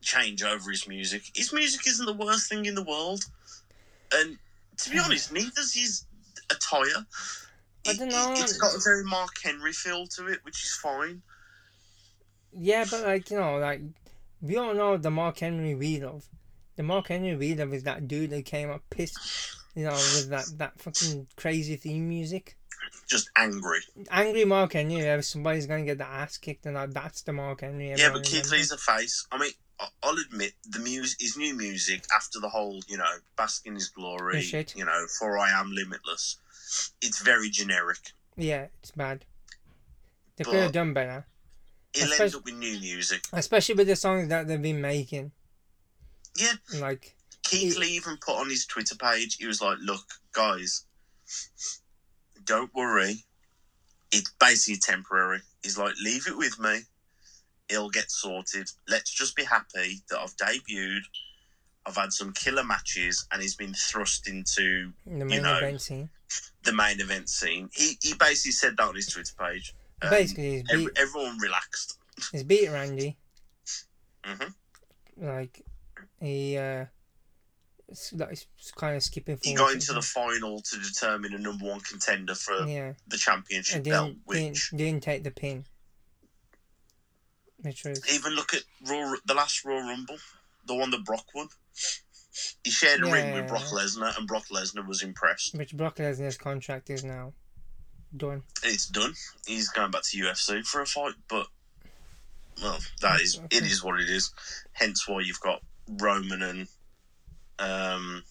change over his music. His music isn't the worst thing in the world, and to be honest, neither's his attire. I don't it- know. It's got a very Mark Henry feel to it, which is fine. Yeah, but like you know, like we all know the Mark Henry we love. The Mark Henry we love is that dude that came up pissed, you know, with that that fucking crazy theme music. Just angry. Angry Mark Henry, if somebody's gonna get the ass kicked, and like, that's the Mark Henry. Yeah, but Keith. Lee's a face. I mean, I'll admit the music, his new music after the whole, you know, bask in his glory, you know, for I am limitless. It's very generic. Yeah, it's bad. They But- could have done better, End Especially- up with new music. especially with the songs that they've been making. Yeah. Like, Keith Lee even put on his Twitter page, he was like, "Look, guys, don't worry. It's basically temporary. He's like, leave it with me. It'll get sorted. Let's just be happy that I've debuted. I've had some killer matches, and he's been thrust into the main know, event scene. the main event scene. He he basically said that on his Twitter page. Um, Basically, he's beat, everyone relaxed. he's beat Randy. hmm Like, he, uh, like, kind of skipping He got into the final to determine a number one contender for Yeah, the championship belt, didn't, which didn't, didn't take the pin. Even look at Raw, the last Royal Rumble, the one that Brock won. He shared a ring with Brock Lesnar, and Brock Lesnar was impressed. Which Brock Lesnar's contract is now done. It's done. He's going back to UFC for a fight, but well, that is it is what it is. Hence why you've got Roman and um,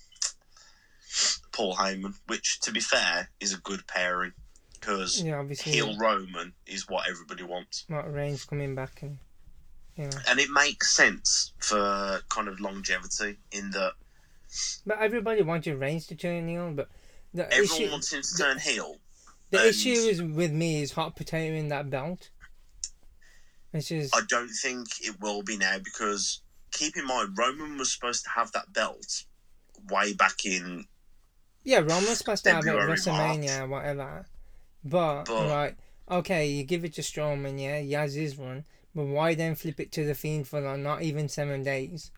Paul Heyman, which, to be fair, is a good pairing because Yeah, obviously. heel Roman is what everybody wants. Mark Reigns coming back and. You know. and it makes sense for kind of longevity in that But everybody wanted Reigns to turn heel, but the everyone issue, wants him to turn heel. The and- issue is with me is hot potato in that belt. Which is I don't think it will be now because keep in mind Roman was supposed to have that belt way back in yeah, Roman was supposed to have it at WrestleMania, whatever. But, But- like, okay, you give it to Strowman, yeah, he has his one, but why then flip it to the Fiend for like not even seven days,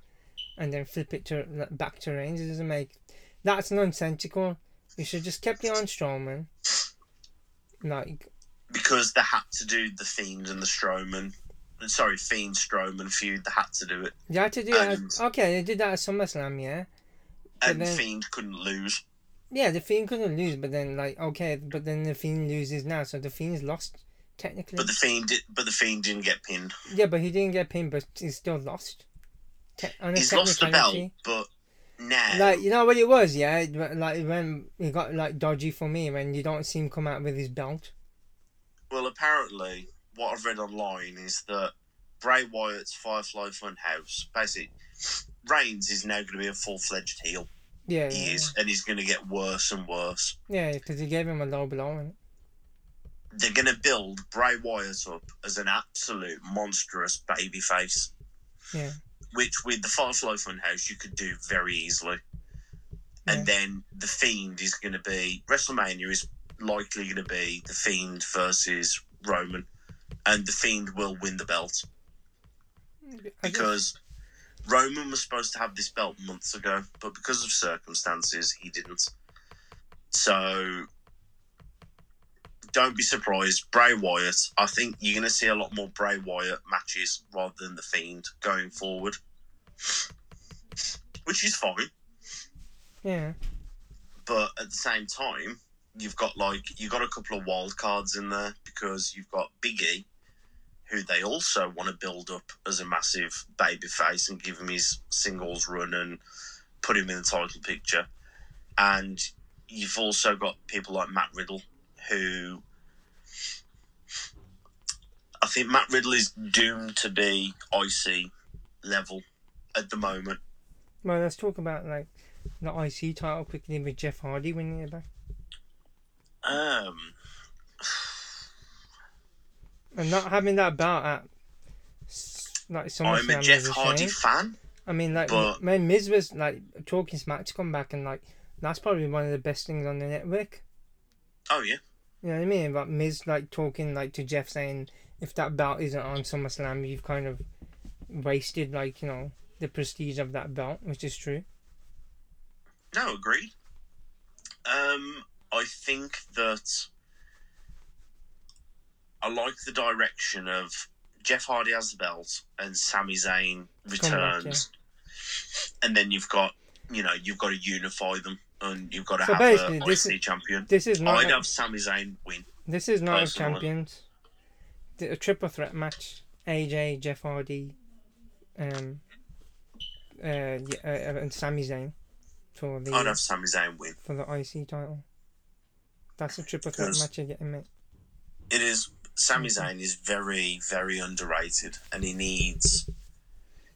and then flip it to back to Reigns? It doesn't make that's nonsensical. You should just kept it on Strowman. Like, because they had to do the Fiend and the Strowman. Sorry, Fiend Strowman feud. They had to do it, you had to do. And- Okay, they did that at SummerSlam, yeah. But and then- Fiend couldn't lose. Yeah, the Fiend couldn't lose, but then like okay, but then the Fiend loses now, so the Fiend's lost technically. But the Fiend, did, but the Fiend didn't get pinned. yeah, but he didn't get pinned, but he's still lost. Te- on He's lost the belt, but now Like you know what it was, yeah. Like when it got like dodgy for me when you don't see him come out with his belt. Well, apparently, what I've read online is that Bray Wyatt's Firefly Funhouse, basically, Reigns is now going to be a full fledged heel. Yeah, He yeah, is, and he's going to get worse and worse. yeah, because he gave him a low blow. And, They're going to build Bray Wyatt up as an absolute monstrous babyface, yeah, which with the Firefly Funhouse you could do very easily. And then the Fiend is going to be WrestleMania is likely going to be the Fiend versus Roman, and the Fiend will win the belt. Because Roman was supposed to have this belt months ago, but because of circumstances, he didn't. So don't be surprised. Bray Wyatt, I think you're going to see a lot more Bray Wyatt matches rather than The Fiend going forward, which is fine. yeah, But at the same time, you've got like you've got a couple of wild cards in there because you've got Biggie, who they also want to build up as a massive baby face and give him his singles run and put him in the title picture. And you've also got people like Matt Riddle, who I think Matt Riddle is doomed to be IC level at the moment. well, let's talk about like the IC title quickly with Jeff Hardy winning it back, Um, and not having that belt at like I'm a Jeff Hardy fan. I mean, like But- when Miz was like talking smack to come back and like that's probably one of the best things on the network. Oh yeah, You know what I mean? About Miz like talking like to Jeff saying if that belt isn't on SummerSlam, you've kind of wasted like you know the prestige of that belt, which is true. no, agreed. Um, I think that I like the direction of Jeff Hardy has the belt and Sami Zayn back, returns, and then you've got you know you've got to unify them and you've got to So have basically, a this IC champion. This is not I'd have Sami Zayn win. this is not personally. champions. A triple threat match: AJ, Jeff Hardy, um, uh, yeah, uh, and Sami Zayn for the I'd have Sami Zayn win. for the IC title. That's a triple threat match you're getting, mate. It is Sami. Zayn is very very underrated, and he needs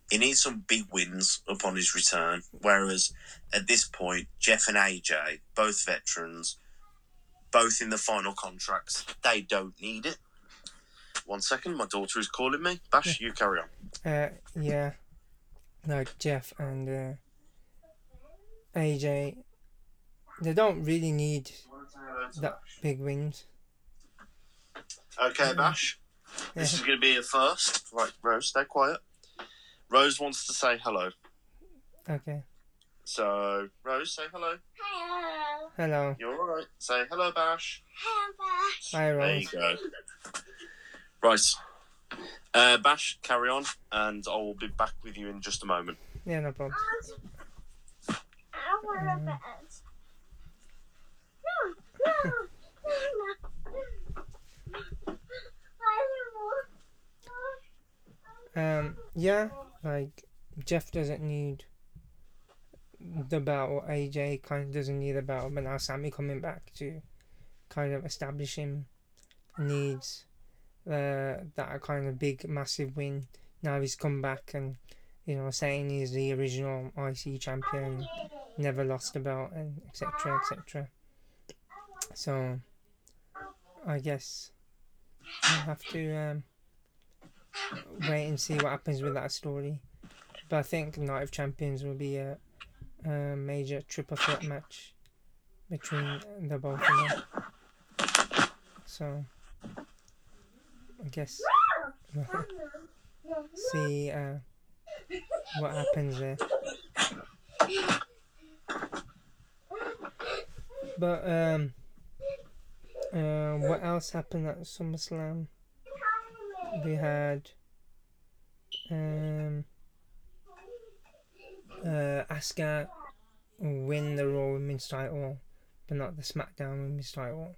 he needs some big wins upon his return. Whereas at this point, Jeff and AJ, both veterans, both in the final contracts, they don't need it. One second, my daughter is calling me. Bash, you carry on. Uh, yeah, No, Jeff and uh, AJ, they don't really need that big wins. Okay, Bash. This is going to be a first. Right, Rose, stay quiet. Rose wants to say hello. Okay. So, Rose, say hello. Hello. Hello. You're all right. Say hello, Bash. Hello, Bash. Hi, There you go. Right. Uh, Bash, carry on, and I will be back with you in just a moment. Yeah, no problem. I want a bed. No, no, no, no. I Um, yeah, like Jeff doesn't need the belt, or AJ kind of doesn't need the belt, but now Sami coming back to kind of establish him needs uh, that kind of big, massive win. Now he's come back and you know saying he's the original IC champion, never lost a belt, and etc. etc. So I guess I'll have to. Um, wait and see what happens with that story. But I think Night of Champions will be a, a major triple threat match between the both of them. So I guess see uh, what happens there. But um, uh, what else happened at SummerSlam? We had um uh Asuka win the Raw Women's title, but not the SmackDown Women's title,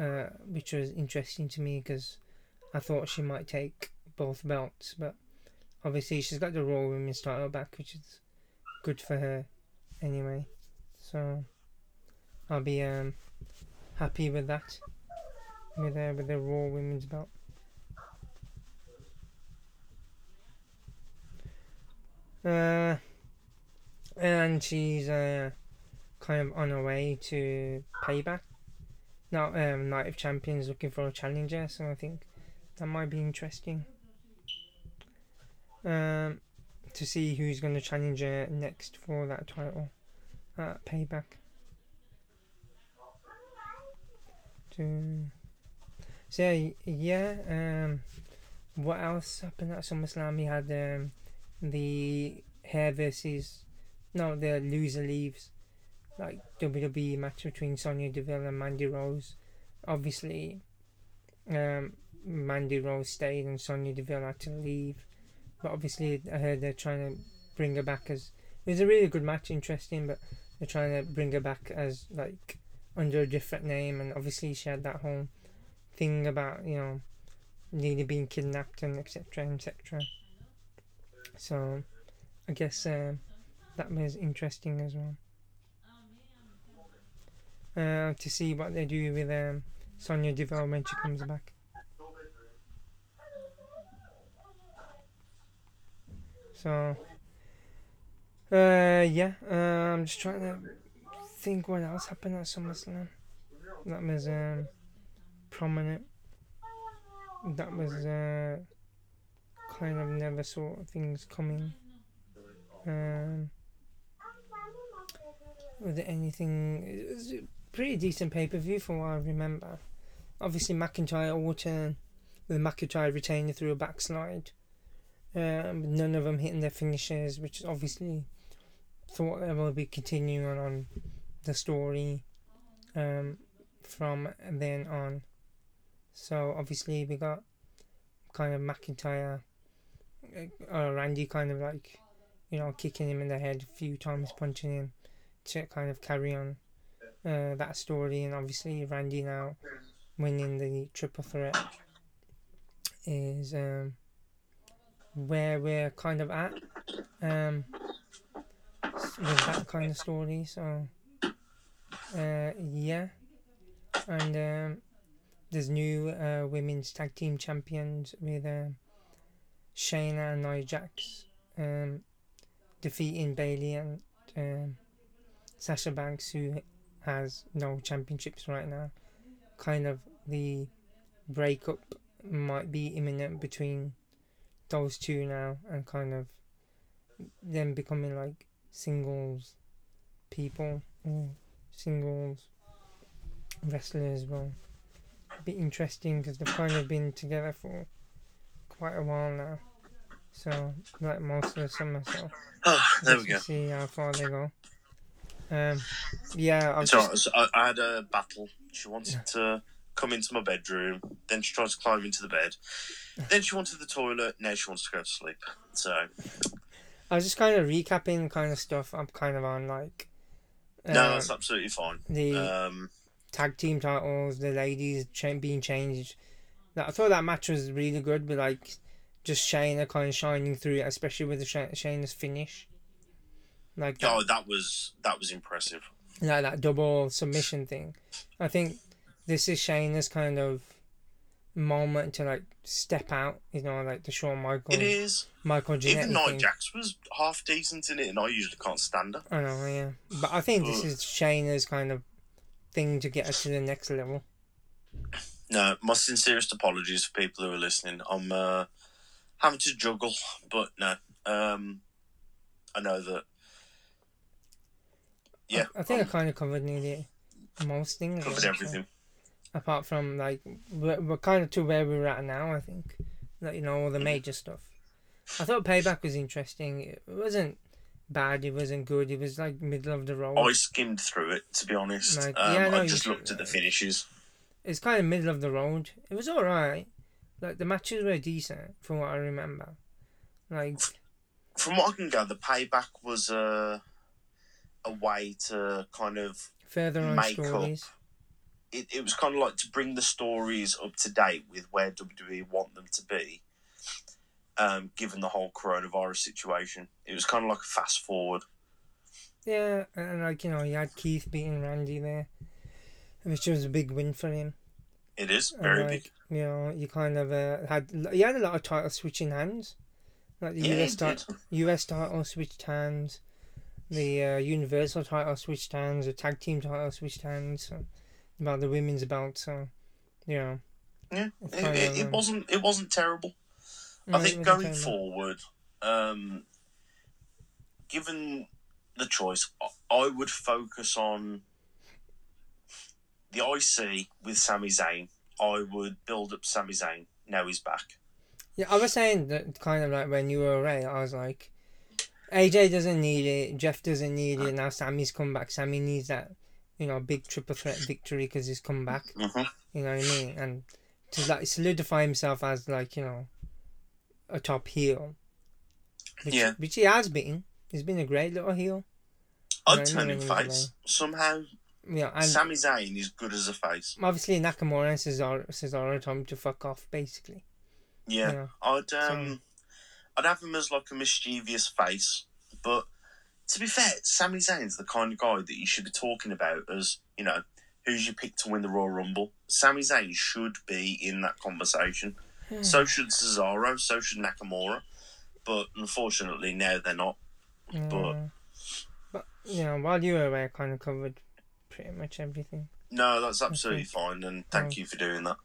uh, which was interesting to me because I thought she might take both belts, but obviously she's got the Raw Women's title back, which is good for her anyway. So I'll be um happy with that with uh, with the Raw Women's belt. Uh, and she's uh, kind of on her way to payback. Now, um, of Champions looking for a challenger, so I think that might be interesting. Um, to see who's going to challenge her next for that title at payback. To so yeah, yeah. Um, what else happened at SummerSlam? We had um the hair versus no the loser leaves like WWE match between Sonya Deville and Mandy Rose. Obviously, um, Mandy Rose stayed and Sonya Deville had to leave. But obviously, I heard they're trying to bring her back as it was a really good match, interesting. But they're trying to bring her back as like under a different name, and obviously she had that whole thing about you know nearly being kidnapped and etc. etc. So, I guess um, that was interesting as well. Uh, to see what they do with um, Sonya Deville when she comes back. So, uh, yeah, uh, I'm just trying to think what else happened at SummerSlam. That was um, prominent. That was uh, kind of never saw things coming. Um, was there anything? It was a pretty decent pay per view from what I remember. Obviously, McIntyre turn with McIntyre retaining through a backslide. Um, none of them hitting their finishes, which is obviously thought they will be continuing on, on the story um, from then on. So obviously we got kind of McIntyre, uh, uh, Randy kind of like, you know, kicking him in the head a few times, punching him to kind of carry on uh, that story, and obviously Randy now winning the triple threat is um, where we're kind of at um, with that kind of story. So uh, yeah, and um, there's new uh, women's tag team champions with um, Shayna and Nia Jax um, defeating Bayley and um, Sasha Banks, who has no championships right now. Kind of the breakup might be imminent between those two now, and kind of them becoming like singles people or singles wrestlers will be interesting because they've kind of been together for quite a while now. So, like most of the summer, so Oh, there we go. see how far they go. Um, yeah, I've It's just, alright. So I, I had a battle. She wanted to come into my bedroom. Then she tried to climb into the bed. Then she wanted the toilet. Now she wants to go to sleep. So I was just kind of recapping kind of stuff I'm kind of on, like no, um, that's absolutely fine. the Um, tag team titles, the ladies being changed. Like, I thought that match was really good, but like just Shayna kind of shining through especially with the Shay- Shayna's finish. Like that, oh, that was that was impressive. like that double submission thing. I think this is Shayna's kind of moment to like step out, you know, like the Shawn Michaels, It is. Michael Jannetty Even Nia thing. Jax was half decent in it, and I usually can't stand her. I know, yeah, but I think this is Shayna's kind of thing to get her to the next level. No, my sincerest apologies for people who are listening. I'm uh, having to juggle, but no. Um, I know that. Yeah, I, I think I I'm- kind of covered nearly most things. covered everything. apart from like we're, we're kind of to where we're at now. I think, like you know, all the major stuff. I thought Payback was interesting. It wasn't bad. It wasn't good. It was like middle of the road. I skimmed through it to be honest. Like, um, yeah, no, I just looked at the finishes. It's kind of middle of the road. It was all right. Like the matches were decent from what I remember. Like From what I can gather, payback was a a way to kind of further on Make up. it, it was kind of like to bring the stories up to date with where WWE want them to be, um, given the whole coronavirus situation. It was kind of like a fast forward. Yeah, and like you know, you had Keith beating Randy there, which was a big win for him. It is very like, big. You know, you kind of uh, had you had a lot of titles switching hands, like the Yeah, US it ti- did. US title switched hands, the uh, Universal title switched hands, the tag team title switched hands, so, about the women's belt. So, you know, Yeah, it, it, of, it um, wasn't it wasn't terrible. no, I think going terrible. forward, um, given the choice, I- I would focus on the IC with Sami Zayn. I would build up Sami Zayn. Now he's back. Yeah, I was saying that kind of like when you were away, I was like, AJ doesn't need it, Jeff doesn't need it. Now Sami's come back. Sami needs that, you know, big triple threat victory because he's come back. hmm You know what I mean? And to like solidify himself as like you know, a top heel. Which, Yeah. Which he has been. He's been a great little heel. I'd turn him face somehow. Yeah, and Sami Zayn is good as a face. obviously Nakamura and Cesaro, Cesaro told him to fuck off, basically. Yeah, You know? I'd um, I'd have him as like a mischievous face. But to be fair, Sami Zayn's the kind of guy that you should be talking about as you know who's your pick to win the Royal Rumble. Sami Zayn should be in that conversation. So should Cesaro. So should Nakamura. But unfortunately, now they're not. but- Yeah. but you know, while you were away, I kind of covered pretty much everything. No, that's absolutely fine, and thank you for doing that.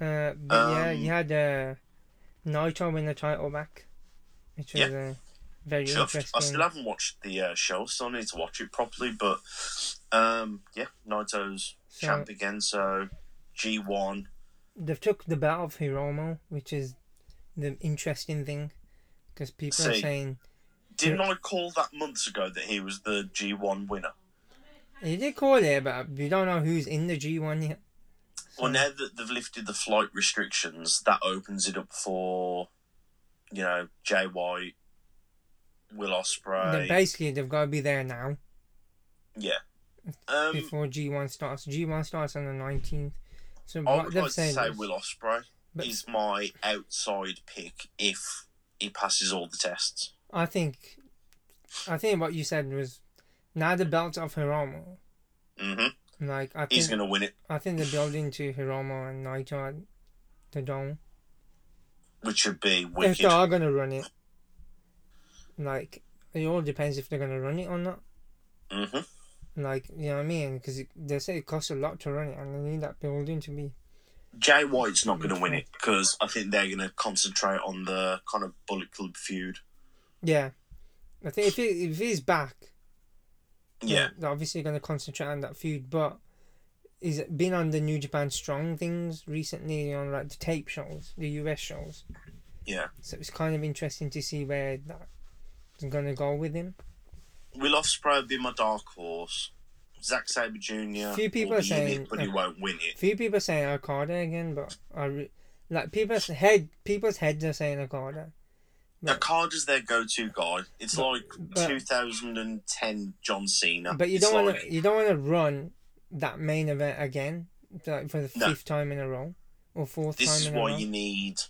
Uh, but yeah, Um, you had uh, Naito win the title back, which was Yeah. uh, very Chuffed. interesting. I still haven't watched the uh, show, so I need to watch it properly. But um, yeah, Naito's So- champ again. So G one. They've took the belt of Hiromu, which is the interesting thing, because people are saying Didn't I call that months ago that he was the G one winner? He did call it, but we don't know who's in the G one yet. Well, now that they've lifted the flight restrictions, that opens it up for, you know, Jay White, Will Ospreay. basically, they've got to be there now yeah. Um, before G one starts. G one starts on the nineteenth. So I would like to say is- Will Ospreay But- is my outside pick if he passes all the tests. I think, I think what you said was now the belt of Hiromu. hmm Like I He's think, going to win it, I think they're building to Hiromu and Naito at the dome. which would be If they are gonna run it, like it all depends if they're gonna run it or not. hmm Like you know what I mean? Because they say it costs a lot to run it, and they need that building to be. Jay White's not going to win it because I think they're going to concentrate on the kind of Bullet Club feud. Yeah, I think if it, if he's back, Yeah. they're obviously gonna concentrate on that feud. But he's been on the New Japan Strong things recently on like the tape shows, the US shows. Yeah. So it's kind of interesting to see where that's gonna go with him. Will Ospreay be my dark horse. Zack Sabre Jr. Few people are saying- it, but he won't win it. Few people saying Okada again, but I re- like people's head. People's heads are saying Okada. But- is their go-to guy. It's But- like but- 2010 John Cena. But you don't want to. You don't want to run that main event again, like for the No. fifth time in a row or fourth This time is in a why row. you need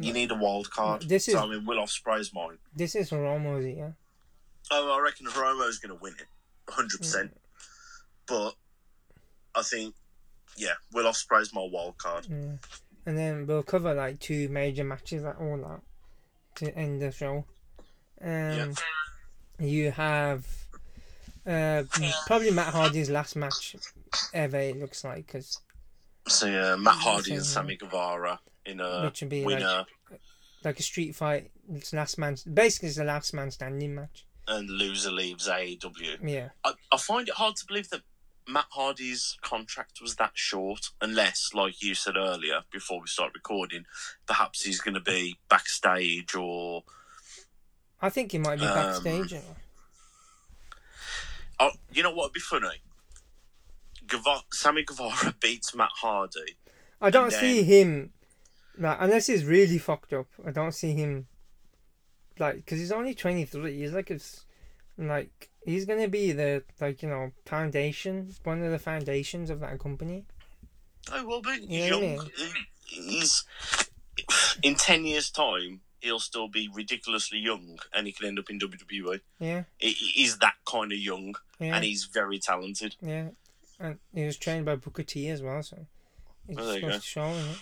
you need a wild card. This so is- I mean, Will Ospreay's mine. This is Hiromu's yeah. Oh, I reckon Hiromu's going to win it, hundred percent. Mm. But I think, yeah, Will Ospreay's my wild card. Yeah. And then we'll cover like two major matches like all that to end the show. Um, you have uh, probably Matt Hardy's last match ever. It looks like because So yeah, Matt Hardy and Sammy Guevara in a which would be like winner like a street fight. It's last man. Basically, it's the last man standing match. and loser leaves AEW. Yeah. I, I find it hard to believe that Matt Hardy's contract was that short, unless, like you said earlier, before we start recording, perhaps he's going to be backstage or. I think he might be Um, backstage. you know. Oh, you know what would be funny? Gueva- Sammy Guevara beats Matt Hardy. I don't then- see him like unless he's really fucked up. I don't see him like because he's only twenty three. He's like it's like he's gonna be the like you know foundation, one of the foundations of that company. Oh well, but You know I young. He's in ten years' time. He'll still be ridiculously young, and he can end up in WWE. Yeah, He's that kind of young, yeah, and he's very talented. yeah. And he was trained by Booker T as well, so it's Oh, there you go. show it.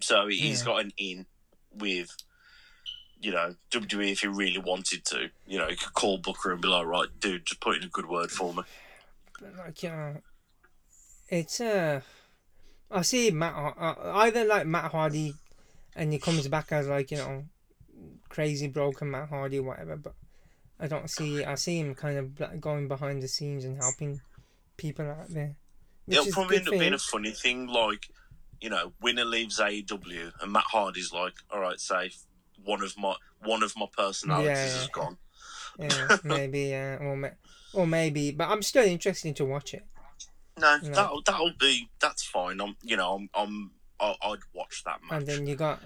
So he's Yeah. got an in with, you know, WWE if he really wanted to. You know, he could call Booker and be like, right, dude, just put in a good word for me. But like you know, it's uh, I see Matt uh, either like Matt Hardy, and he comes back as like you know, crazy broken Matt Hardy or whatever. But I don't see. I see him kind of going behind the scenes and helping people out there. It'll probably end up being a funny thing, like, you know, winner leaves AEW, and Matt Hardy's like, all right, safe. One of my one of my personalities Yeah, is gone. yeah, maybe, uh, or ma- or maybe. But I'm still interested to watch it. No, Yeah. that'll that'll be that's fine. I'm you know I'm I'm I- I'd watch that match. And then you got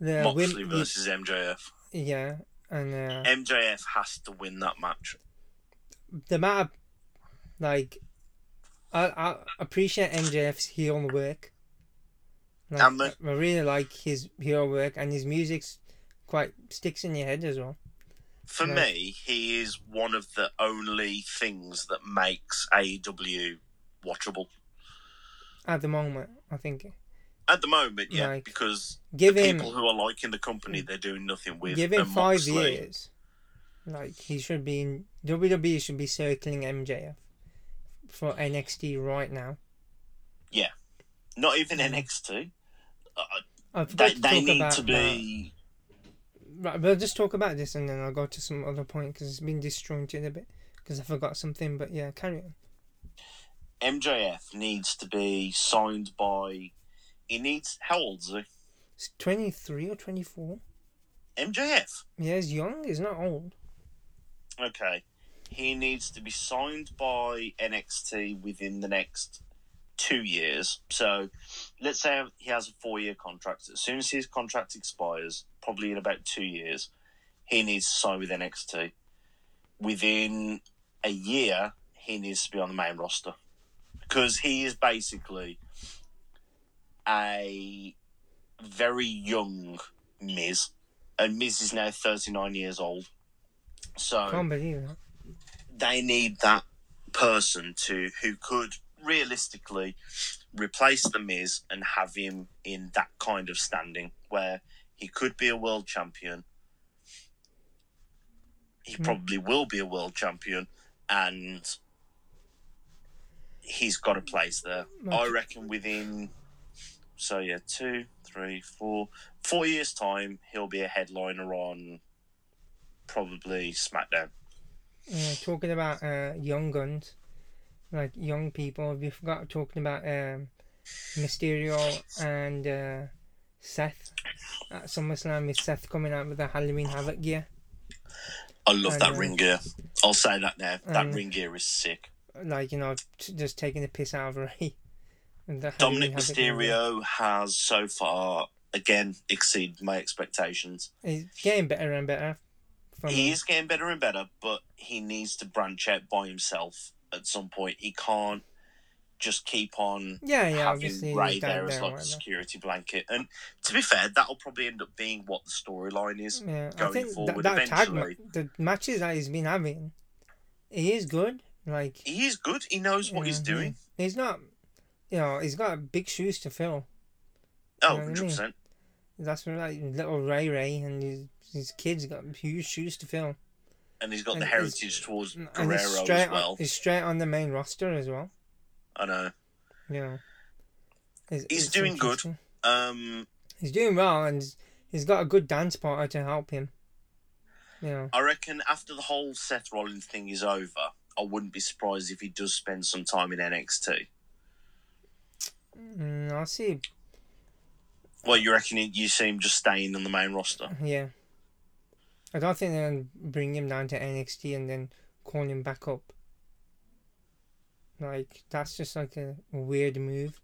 the Moxley win. versus MJF. Yeah, and uh, MJF has to win that match. the of like I I appreciate MJF's heel work. Like, I I really like his heel work and his music's quite sticks in your head as well. For me, he is one of the only things that makes AEW watchable At the moment, I think at the moment. Yeah, Like, because give the him people who are liking the company, they're doing nothing with. give him five Moxley- years. Like he should be in WWE should be circling MJF for NXT right now. Yeah, not even NXT. Uh, they they need about to be. Right, we'll just talk about this and then I'll go to some other point because it's been disjointed a bit because I forgot something. But yeah, carry on. MJF needs to be signed by. He needs. How old is he? It's twenty three or twenty four. MJF. Yeah, he's young. He's not old. Okay. He needs to be signed by NXT within the next two years. So let's say he has a four year contract. As soon as his contract expires, probably in about two years, he needs to sign with NXT. Within a year, he needs to be on the main roster. Because he is basically a very young Miz. And Miz is now 39 years old. So Can't believe that. they need that person to who could realistically replace the Miz and have him in that kind of standing where he could be a world champion. He Hmm. probably will be a world champion, and he's got a place there. I reckon within, so yeah, two, three, four, four years' time, he'll be a headliner on probably SmackDown. Uh, talking about uh, young guns, like young people, we forgot talking about um, Mysterio and uh, Seth at SummerSlam with Seth coming out with the Halloween Havoc gear. I love And, that uh, ring gear. I'll say that now. That ring gear is sick. Like, you know, t- just taking the piss out of Rey. Dominic Halloween Havoc gear. Mysterio has so far again exceeded my expectations. He's getting better and better. He is getting better and better, but he needs to branch out by himself at some point. He can't just keep on Yeah, yeah, having. Rey he's there as like a security blanket. And to be fair, that'll probably end up being what the storyline is. Yeah, I going think forward that, that tag, ma- the matches that he's been having, he is good. Like, He is good. He knows what he's Yeah, doing. he's not, you know, he's got big shoes to fill. Oh, know what I 100%. That's what like little Ray Ray and his his kids got huge shoes to fill. And he's got And the heritage towards Guerrero as well. on, he's straight on the main roster as well. I know. Know, It's- He's it's doing good. Um, He's doing well, and he's- got a good dance partner to help him. Yeah. I reckon after the whole Seth Rollins thing is over, I wouldn't be surprised if he does spend some time in NXT. mm, I'll see. Well, you reckon you see him just staying on the main roster? Yeah, I don't think they'll bring him down to NXT and then call him back up. Like that's just like a weird move,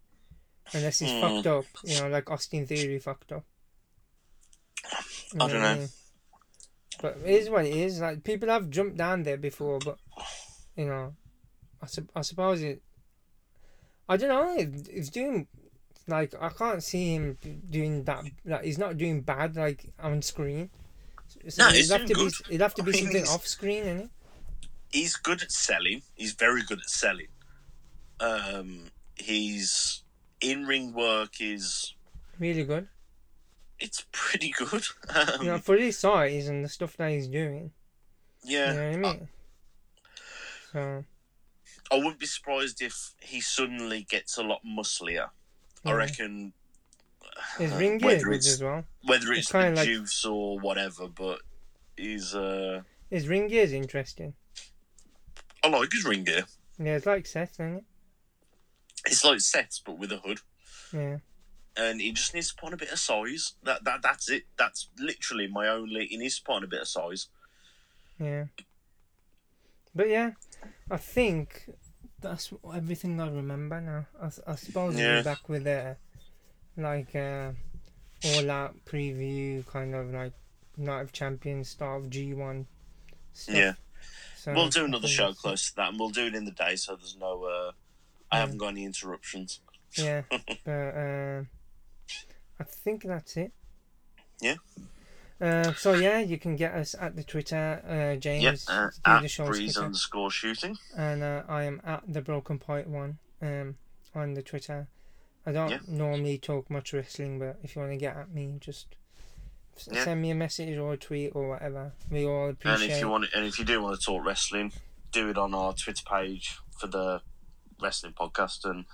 unless he's Hmm. fucked up. You know, like Austin Theory fucked up. I don't know. But it is what it is. Like people have jumped down there before, but you know, I, sup- I suppose it. I don't know. It, it's doing like I can't see him doing that. Like he's not doing bad like on screen. So No, he's have to doing be. good. It'd have to be I something off screen, isn't it? He's good at selling. He's very good at selling. Um, his in-ring work is Really good. it's pretty good. Um, You know, for his size and the stuff that he's doing. yeah, You know what I mean? So I wouldn't be surprised if he suddenly gets a lot musclier. I reckon his uh, ring gear it's as well. whether It's it's, the like- juice or whatever, but he's uh, His ring gear is interesting. I like his ring gear. Yeah, it's like Seth, isn't it? It's like Seth's but with a hood, Yeah. and he just needs to put on a bit of size. That that that's it. That's literally my only. He needs to put on a bit of size. Yeah. But yeah, I think that's everything I remember now. I, I suppose Yeah. be back with a like uh, all out preview, kind of like Night of Champions, start of G1 stuff. Yeah, So we'll do another show close to that, and we'll do it in the day, so there's no. Uh, I haven't got any interruptions. Yeah, but uh, I think that's it. Yeah. Uh, so yeah, you can get us at the Twitter, uh, James. Yep, uh, at the show's breeze Twitter. underscore shooting. and uh, I am at the Broken Point one um, on the Twitter. I don't Yeah. normally talk much wrestling, but if you want to get at me, just Yeah. send me a message or a tweet or whatever. We all appreciate. And if you want, and if you do want to talk wrestling, do it on our Twitter page for the wrestling podcast, and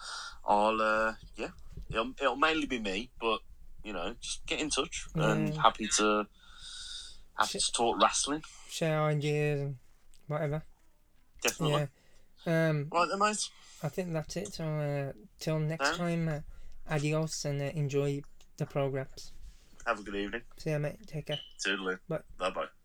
I'll, uh, yeah, it'll, it'll mainly be me, but you know, just get in touch, and happy to Have to talk wrestling. share ideas and whatever. Definitely. Yeah. Um, Right then, mate. I think that's it. So uh, till next Yeah. time, uh, adios and uh, enjoy the programs. Have a good evening. See you, mate. Take care. Toodaloo. Bye. Bye bye.